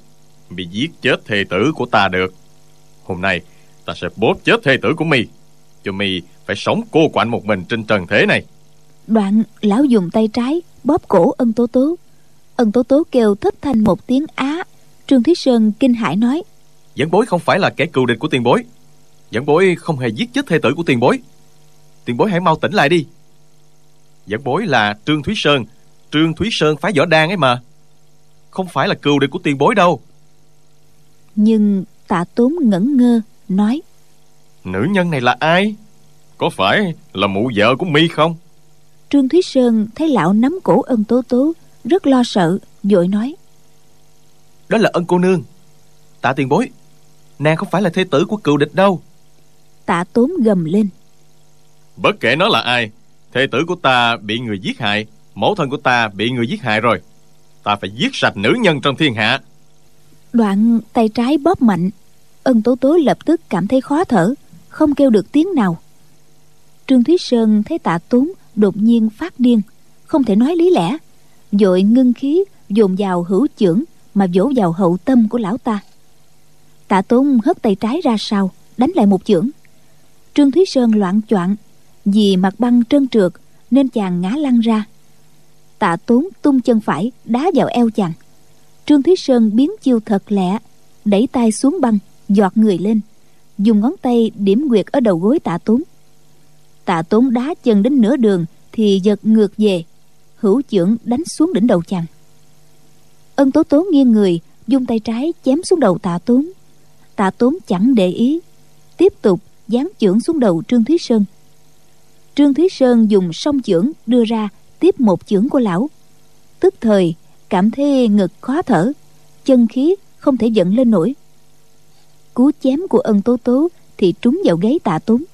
bị giết chết thê tử của ta được. Hôm nay ta sẽ bóp chết thê tử của mi cho mi phải sống cô quạnh một mình trên trần thế này. Đoạn lão dùng tay trái bóp cổ ân tố tố. Ân tố tố kêu thất thanh một tiếng á. Trương thúy sơn kinh hãi nói dẫn bối không phải là kẻ cừu địch của tiền bối. Dẫn bối không hề giết chết thê tử của tiền bối. Tiền bối hãy mau tỉnh lại đi. Dẫn bối là trương thúy sơn. Trương thúy sơn phái võ đan ấy mà. Không phải là cừu địch của tiền bối đâu. Nhưng tạ tốn ngẩn ngơ nói nữ nhân này là ai có phải là mụ vợ của mi không? Trương thúy sơn thấy lão nắm cổ ân tố tố rất lo sợ vội nói. Đó là ân cô nương. Tạ tiền bối nàng không phải là thê tử của cựu địch đâu. Tạ tốn gầm lên. Bất kể nó là ai thê tử của ta bị người giết hại mẫu thân của ta bị người giết hại rồi. Ta phải giết sạch nữ nhân trong thiên hạ. Đoạn tay trái bóp mạnh ân tố tố lập tức cảm thấy khó thở không kêu được tiếng nào trương thúy sơn thấy tạ tốn đột nhiên phát điên, không thể nói lý lẽ dội ngưng khí, dồn vào hữu chưởng mà vỗ vào hậu tâm của lão ta. Tạ tốn hất tay trái ra sau, đánh lại một chưởng. Trương thúy sơn loạn choạng, vì mặt băng trơn trượt nên chàng ngã lăn ra. Tạ tốn tung chân phải đá vào eo chàng. Trương thúy sơn biến chiêu thật lẹ, đẩy tay xuống băng, giọt người lên, dùng ngón tay điểm nguyệt ở đầu gối tạ tốn tạ tốn đá chân đến nửa đường thì giật ngược về. Hữu chưởng đánh xuống đỉnh đầu chàng. Ân tố tố nghiêng người dùng tay trái chém xuống đầu tạ tốn. Tạ tốn chẳng để ý. Tiếp tục giáng chưởng xuống đầu trương thúy sơn. Trương thúy sơn dùng song chưởng đưa ra tiếp một chưởng của lão. Tức thời, cảm thấy ngực khó thở, chân khí không thể dẫn lên nổi. Cú chém của ân tố tố thì trúng vào gáy tạ tốn.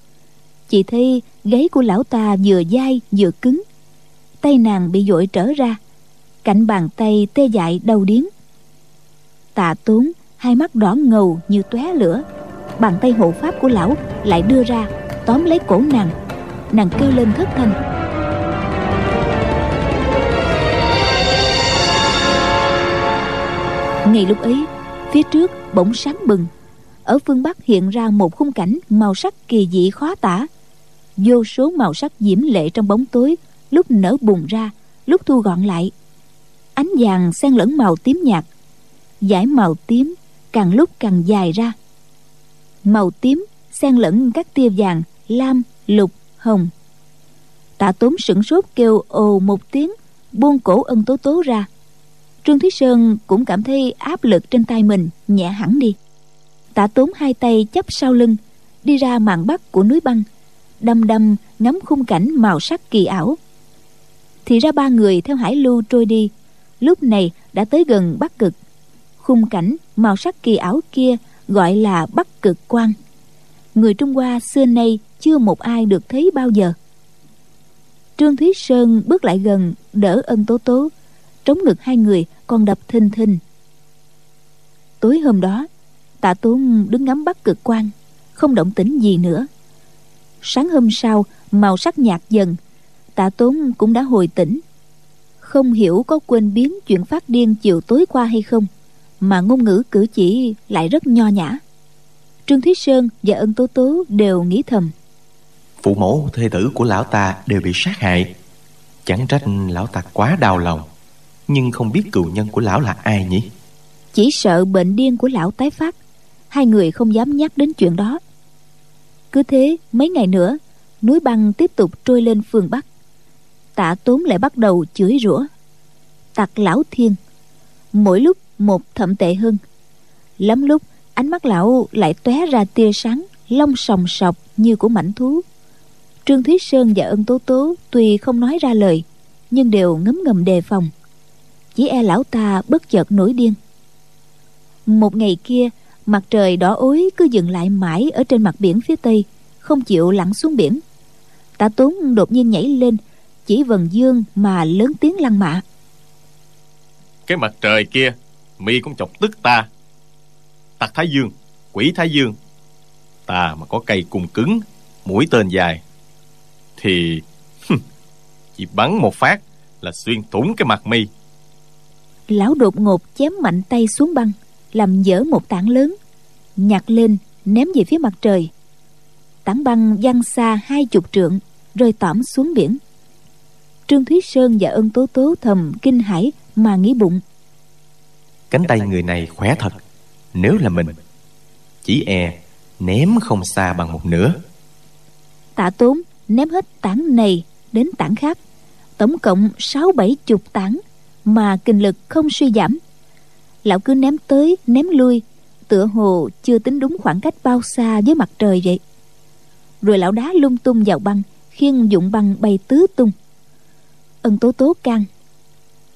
Chị thấy gáy của lão ta vừa dai vừa cứng. Tay nàng bị dội trở ra, cạnh bàn tay tê dại đau điếng. Tạ tốn, hai mắt đỏ ngầu như tóe lửa, bàn tay hộ pháp của lão lại đưa ra, tóm lấy cổ nàng. Nàng kêu lên thất thanh. Ngay lúc ấy, phía trước bỗng sáng bừng. Ở phương bắc hiện ra một khung cảnh màu sắc kỳ dị khó tả vô số màu sắc diễm lệ trong bóng tối, lúc nở bùng ra, lúc thu gọn lại. Ánh vàng xen lẫn màu tím nhạt dải màu tím càng lúc càng dài ra. Màu tím xen lẫn các tia vàng, lam, lục, hồng. Tạ tốn sửng sốt kêu ồ một tiếng, buông cổ ân tố tố ra. Trương thúy sơn cũng cảm thấy áp lực trên tay mình nhẹ hẳn đi. Tạ tốn hai tay chắp sau lưng, đi ra mạn bắc của núi băng đăm đăm, ngắm khung cảnh màu sắc kỳ ảo. Thì ra ba người theo hải lưu trôi đi, lúc này đã tới gần bắc cực. Khung cảnh màu sắc kỳ ảo kia gọi là bắc cực quan người trung hoa xưa nay chưa một ai được thấy bao giờ. Trương thúy sơn bước lại gần, đỡ ân tố tố, trống ngực hai người còn đập thình thình. Tối hôm đó, tạ tốn đứng ngắm bắc cực quan không động tĩnh gì nữa sáng hôm sau màu sắc nhạt dần. Tạ tốn cũng đã hồi tỉnh. Không hiểu có quên biến chuyện phát điên chiều tối qua hay không mà ngôn ngữ cử chỉ lại rất nho nhã. Trương thúy sơn và ân tố tố đều nghĩ thầm. Phụ mẫu thê tử của lão ta đều bị sát hại. Chẳng trách lão ta quá đau lòng nhưng không biết cựu nhân của lão là ai nhỉ? Chỉ sợ bệnh điên của lão tái phát hai người không dám nhắc đến chuyện đó cứ thế mấy ngày nữa, núi băng tiếp tục trôi lên phương bắc. Tạ tốn lại bắt đầu chửi rủa. Tặc lão thiên, mỗi lúc một thậm tệ hơn. Lắm lúc, ánh mắt lão lại tóe ra tia sáng long sòng sọc như của mảnh thú. Trương thúy sơn và ân tố tố tuy không nói ra lời, nhưng đều ngấm ngầm đề phòng. Chỉ e lão ta bất chợt nổi điên. Một ngày kia mặt trời đỏ ối cứ dừng lại mãi ở trên mặt biển phía tây không chịu lặn xuống biển. Tạ tốn đột nhiên nhảy lên chỉ vần dương mà lớn tiếng lăng mạ. Cái mặt trời kia mi cũng chọc tức ta. Tặc thái dương quỷ thái dương ta mà có cây cung cứng mũi tên dài thì chỉ bắn một phát là xuyên thủng cái mặt mi. Lão đột ngột chém mạnh tay xuống băng làm dở một tảng lớn nhặt lên ném về phía mặt trời. Tảng băng văng xa hai chục trượng rơi tỏm xuống biển. Trương thúy sơn và ân tố tố thầm kinh hãi mà nghĩ bụng. Cánh tay người này khỏe thật nếu là mình chỉ e ném không xa bằng một nửa. Tạ tốn ném hết tảng này đến tảng khác tổng cộng sáu bảy chục tảng mà kinh lực không suy giảm lão cứ ném tới, ném lui. Tựa hồ chưa tính đúng khoảng cách bao xa với mặt trời vậy. Rồi lão đá lung tung vào băng, khiêng dụng băng bay tứ tung. Ân tố tố can.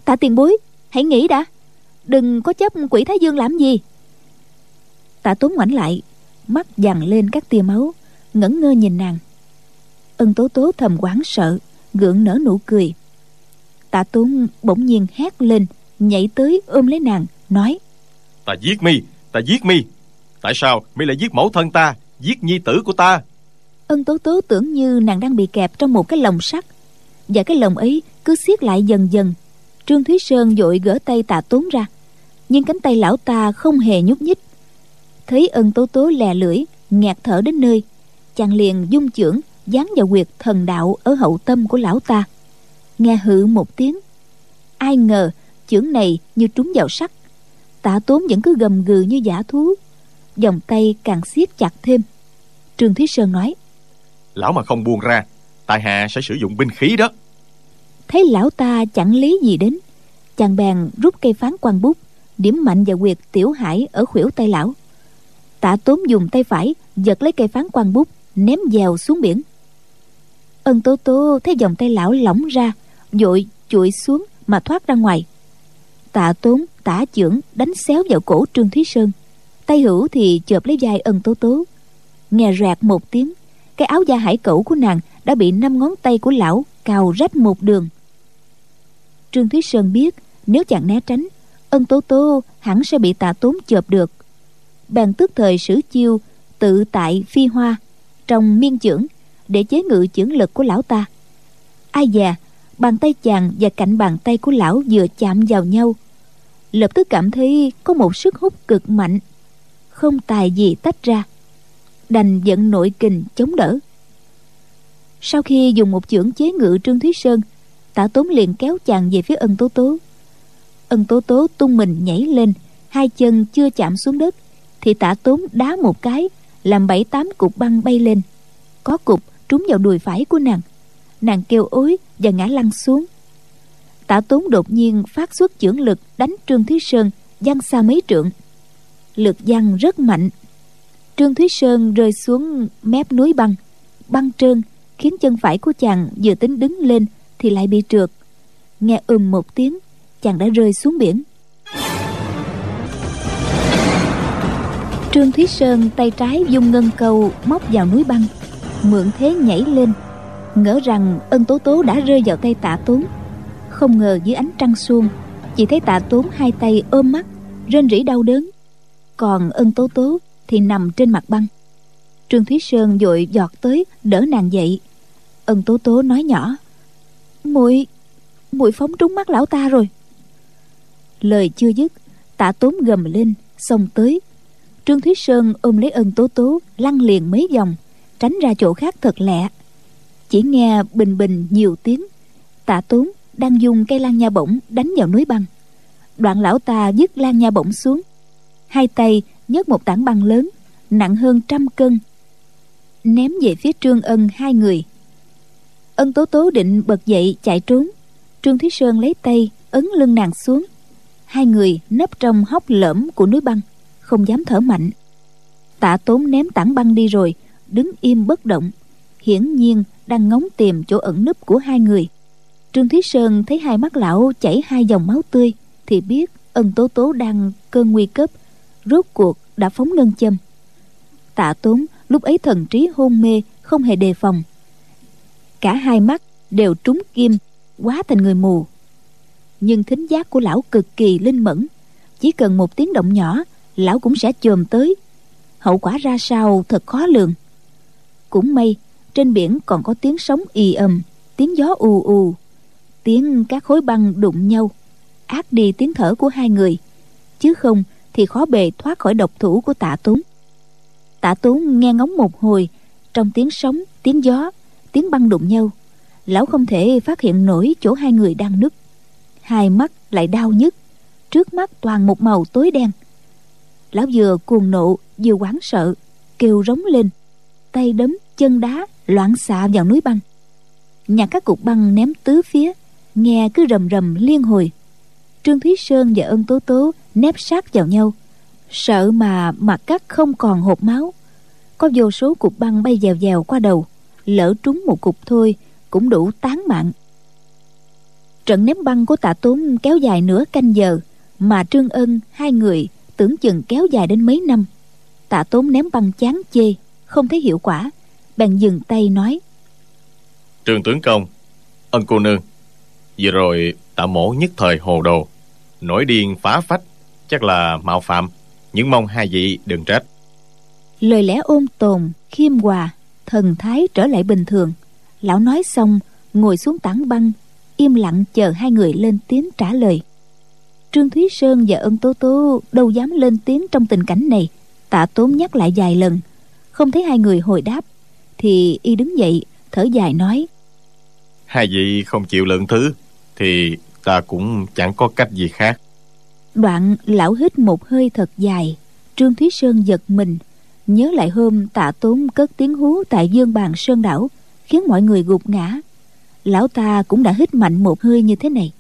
Tạ tiền bối, hãy nghĩ đã. Đừng có chấp quỷ thái dương làm gì. Tạ tốn ngoảnh lại, mắt dằn lên các tia máu, ngẩn ngơ nhìn nàng. Ân tố tố thầm quán sợ, gượng nở nụ cười. Tạ tốn bỗng nhiên hét lên, nhảy tới ôm lấy nàng nói. Ta giết mi ta giết mi. Tại sao mi lại giết mẫu thân ta giết nhi tử của ta? Ân tố tố tưởng như nàng đang bị kẹp trong một cái lồng sắt. Và cái lồng ấy cứ siết lại dần dần. Trương thúy sơn vội gỡ tay tạ tốn ra. Nhưng cánh tay lão ta không hề nhúc nhích. Thấy ân tố tố lè lưỡi ngạt thở đến nơi. Chàng liền dung chưởng dán vào quyệt thần đạo ở hậu tâm của lão ta. Nghe hự một tiếng. Ai ngờ chưởng này như trúng vào sắt tạ tốn vẫn cứ gầm gừ như giả thú. Vòng tay càng siết chặt thêm. Trương thúy sơn nói lão mà không buông ra tại hạ sẽ sử dụng binh khí đó. Thấy lão ta chẳng lý gì đến chàng bèn rút cây phán quan bút điểm mạnh vào quyệt tiểu hải ở khuỷu tay lão. Tạ tốn dùng tay phải giật lấy cây phán quan bút ném dèo xuống biển. Ân tố tố thấy vòng tay lão lỏng ra vội chuội xuống mà thoát ra ngoài tạ tốn, tả chưởng, đánh xéo vào cổ trương thúy sơn. Tay hữu thì chộp lấy vai ân tố tố. Nghe rạc một tiếng, cái áo da hải cẩu của nàng đã bị năm ngón tay của lão cào rách một đường. Trương thúy sơn biết nếu chàng né tránh, ân tố tố hẳn sẽ bị tạ tốn chộp được. Bèn tức thời sử chiêu tự tại phi hoa trong miên chưởng để chế ngự chưởng lực của lão ta. Ai già, bàn tay chàng và cạnh bàn tay của lão vừa chạm vào nhau lập tức cảm thấy có một sức hút cực mạnh. Không tài gì tách ra. Đành dẫn nội kình chống đỡ. Sau khi dùng một chưởng chế ngự trương thúy sơn tạ tốn liền kéo chàng về phía ân tố tố. Ân tố tố tung mình nhảy lên, hai chân chưa chạm xuống đất, thì tạ tốn đá một cái, làm bảy tám cục băng bay lên. Có cục trúng vào đùi phải của nàng. Nàng kêu ối và ngã lăn xuống tạ tốn đột nhiên phát xuất chưởng lực đánh trương thúy sơn văng xa mấy trượng. Lực văng rất mạnh. Trương thúy sơn rơi xuống mép núi băng. Băng trơn, khiến chân phải của chàng vừa tính đứng lên thì lại bị trượt. Nghe ừm một tiếng, chàng đã rơi xuống biển. Trương thúy sơn tay trái dung ngân câu móc vào núi băng. Mượn thế nhảy lên. Ngỡ rằng ân tố tố đã rơi vào tay tạ tốn không ngờ dưới ánh trăng xuông chỉ thấy tạ tốn hai tay ôm mắt, rên rỉ đau đớn. Còn ân tố tố thì nằm trên mặt băng. Trương thúy sơn vội giọt tới, đỡ nàng dậy. Ân tố tố nói nhỏ, muội muội phóng trúng mắt lão ta rồi. Lời chưa dứt, tạ tốn gầm lên, xông tới. Trương thúy sơn ôm lấy ân tố tố, lăn liền mấy vòng, tránh ra chỗ khác thật lẹ. Chỉ nghe bình bình nhiều tiếng, tạ tốn đang dùng cây lan nha bổng đánh vào núi băng. Đoạn lão ta dứt lan nha bổng xuống. Hai tay nhấc một tảng băng lớn, nặng hơn trăm cân, ném về phía trương ân hai người. Ân tố tố định bật dậy chạy trốn. Trương thúy sơn lấy tay, ấn lưng nàng xuống. Hai người nấp trong hốc lõm của núi băng, không dám thở mạnh. Tạ tốn ném tảng băng đi rồi, đứng im bất động, hiển nhiên đang ngóng tìm chỗ ẩn núp của hai người trương thúy sơn thấy hai mắt lão chảy hai dòng máu tươi, thì biết ân tố tố đang cơn nguy cấp, rốt cuộc đã phóng ngân châm. Tạ tốn lúc ấy thần trí hôn mê, không hề đề phòng. Cả hai mắt đều trúng kim, quá thành người mù. Nhưng thính giác của lão cực kỳ linh mẫn, chỉ cần một tiếng động nhỏ, lão cũng sẽ chồm tới. Hậu quả ra sao thật khó lường. Cũng may, trên biển còn có tiếng sóng ì ầm, tiếng gió ù ù tiếng các khối băng đụng nhau. Át đi tiếng thở của hai người. Chứ không thì khó bề thoát khỏi độc thủ của tạ tốn. Tạ tốn nghe ngóng một hồi, trong tiếng sóng, tiếng gió, tiếng băng đụng nhau, lão không thể phát hiện nổi chỗ hai người đang nứt hai mắt lại đau nhức, trước mắt toàn một màu tối đen. Lão vừa cuồng nộ, vừa hoảng sợ, kêu rống lên, tay đấm chân đá loạn xạ vào núi băng. Nhặt các cục băng ném tứ phía nghe cứ rầm rầm liên hồi. Trương thúy sơn và ân tố tố nép sát vào nhau. Sợ mà mặt cắt không còn hột máu. Có vô số cục băng bay dèo dèo qua đầu. Lỡ trúng một cục thôi, cũng đủ tán mạng. Trận ném băng của tạ tốn kéo dài nửa canh giờ, mà trương ân, hai người, tưởng chừng kéo dài đến mấy năm. Tạ tốn ném băng chán chê, không thấy hiệu quả, bèn dừng tay nói. Trương tướng công, ân cô nương vừa rồi tạ mổ nhất thời hồ đồ. Nổi điên phá phách. Chắc là mạo phạm. Nhưng mong hai vị đừng trách. Lời lẽ ôn tồn khiêm hòa thần thái trở lại bình thường. Lão nói xong ngồi xuống tảng băng im lặng chờ hai người lên tiếng trả lời. Trương thúy sơn và ân tố tố đâu dám lên tiếng trong tình cảnh này. Tạ tốn nhắc lại vài lần. Không thấy hai người hồi đáp thì y đứng dậy thở dài nói. Hai vị không chịu lượng thứ thì ta cũng chẳng có cách gì khác. Đoạn lão hít một hơi thật dài, trương thúy sơn giật mình, nhớ lại hôm tạ tốn cất tiếng hú tại dương bàn sơn đảo, khiến mọi người gục ngã. Lão ta cũng đã hít mạnh một hơi như thế này.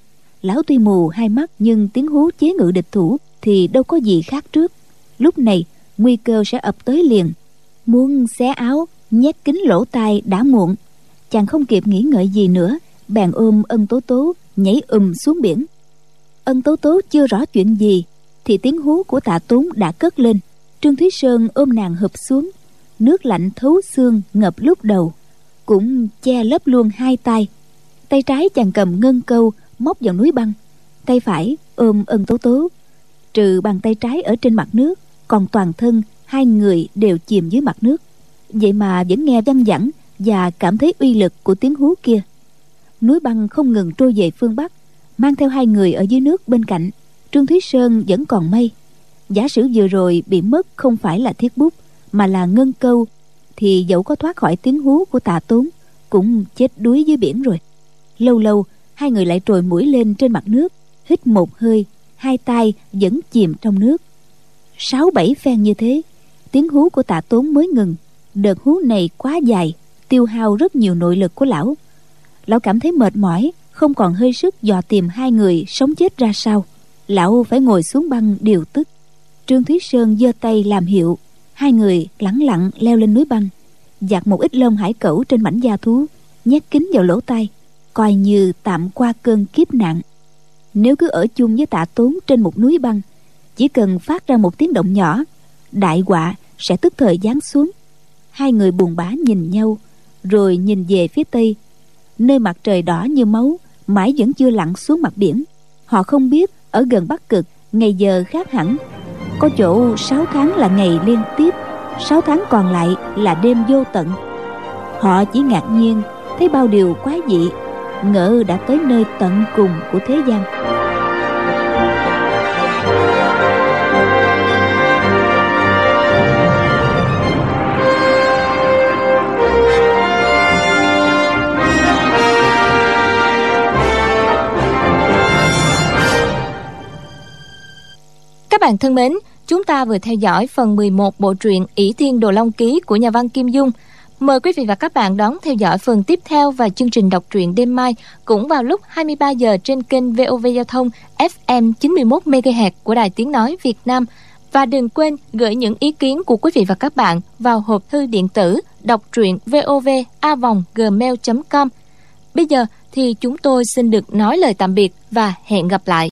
Lão tuy mù hai mắt nhưng tiếng hú chế ngự địch thủ thì đâu có gì khác trước. Lúc này, nguy cơ sẽ ập tới liền. Muốn xé áo, nhét kín lỗ tai đã muộn. Chàng không kịp nghĩ ngợi gì nữa, bèn ôm ân tố tố nhảy ùm xuống biển. Ân tố tố chưa rõ chuyện gì, thì tiếng hú của tạ tốn đã cất lên. Trương thúy sơn ôm nàng hụp xuống, nước lạnh thấu xương ngập lúc đầu, cũng che lấp luôn hai tay. Tay trái chàng cầm ngân câu móc vào núi băng, tay phải ôm ân tố tố. Trừ bàn tay trái ở trên mặt nước, còn toàn thân hai người đều chìm dưới mặt nước. Vậy mà vẫn nghe văng vẳng và cảm thấy uy lực của tiếng hú kia núi băng không ngừng trôi về phương bắc, mang theo hai người ở dưới nước bên cạnh. Trương thúy sơn vẫn còn mây. giả sử vừa rồi bị mất không phải là thiết bút, mà là ngân câu, thì dẫu có thoát khỏi tiếng hú của tạ tốn, cũng chết đuối dưới biển rồi. Lâu lâu, hai người lại trồi mũi lên trên mặt nước, hít một hơi, hai tay vẫn chìm trong nước. Sáu bảy phen như thế, tiếng hú của tạ tốn mới ngừng. Đợt hú này quá dài, tiêu hao rất nhiều nội lực của lão lão cảm thấy mệt mỏi, không còn hơi sức dò tìm hai người sống chết ra sao. Lão phải ngồi xuống băng điều tức. Trương thúy sơn giơ tay làm hiệu. Hai người lẳng lặng leo lên núi băng. Giặt một ít lông hải cẩu trên mảnh da thú, nhét kín vào lỗ tai, coi như tạm qua cơn kiếp nạn. Nếu cứ ở chung với tạ tốn trên một núi băng, chỉ cần phát ra một tiếng động nhỏ, đại họa sẽ tức thời giáng xuống. Hai người buồn bã nhìn nhau, rồi nhìn về phía tây nơi mặt trời đỏ như máu, mãi vẫn chưa lặn xuống mặt biển. Họ không biết ở gần bắc cực, ngày giờ khác hẳn. Có chỗ 6 tháng là ngày liên tiếp, sáu tháng còn lại là đêm vô tận. Họ chỉ ngạc nhiên, thấy bao điều quá dị, ngỡ đã tới nơi tận cùng của thế gian. Các bạn thân mến, chúng ta vừa theo dõi phần 11 bộ truyện ỷ Thiên Đồ Long Ký của nhà văn Kim Dung. Mời quý vị và các bạn đón theo dõi phần tiếp theo và chương trình đọc truyện đêm mai cũng vào lúc 23 giờ trên kênh VOV Giao thông FM 91 MHz của Đài Tiếng nói Việt Nam. Và đừng quên gửi những ý kiến của quý vị và các bạn vào hộp thư điện tử đọc truyện vovavonggmail.com. Bây giờ thì chúng tôi xin được nói lời tạm biệt và hẹn gặp lại.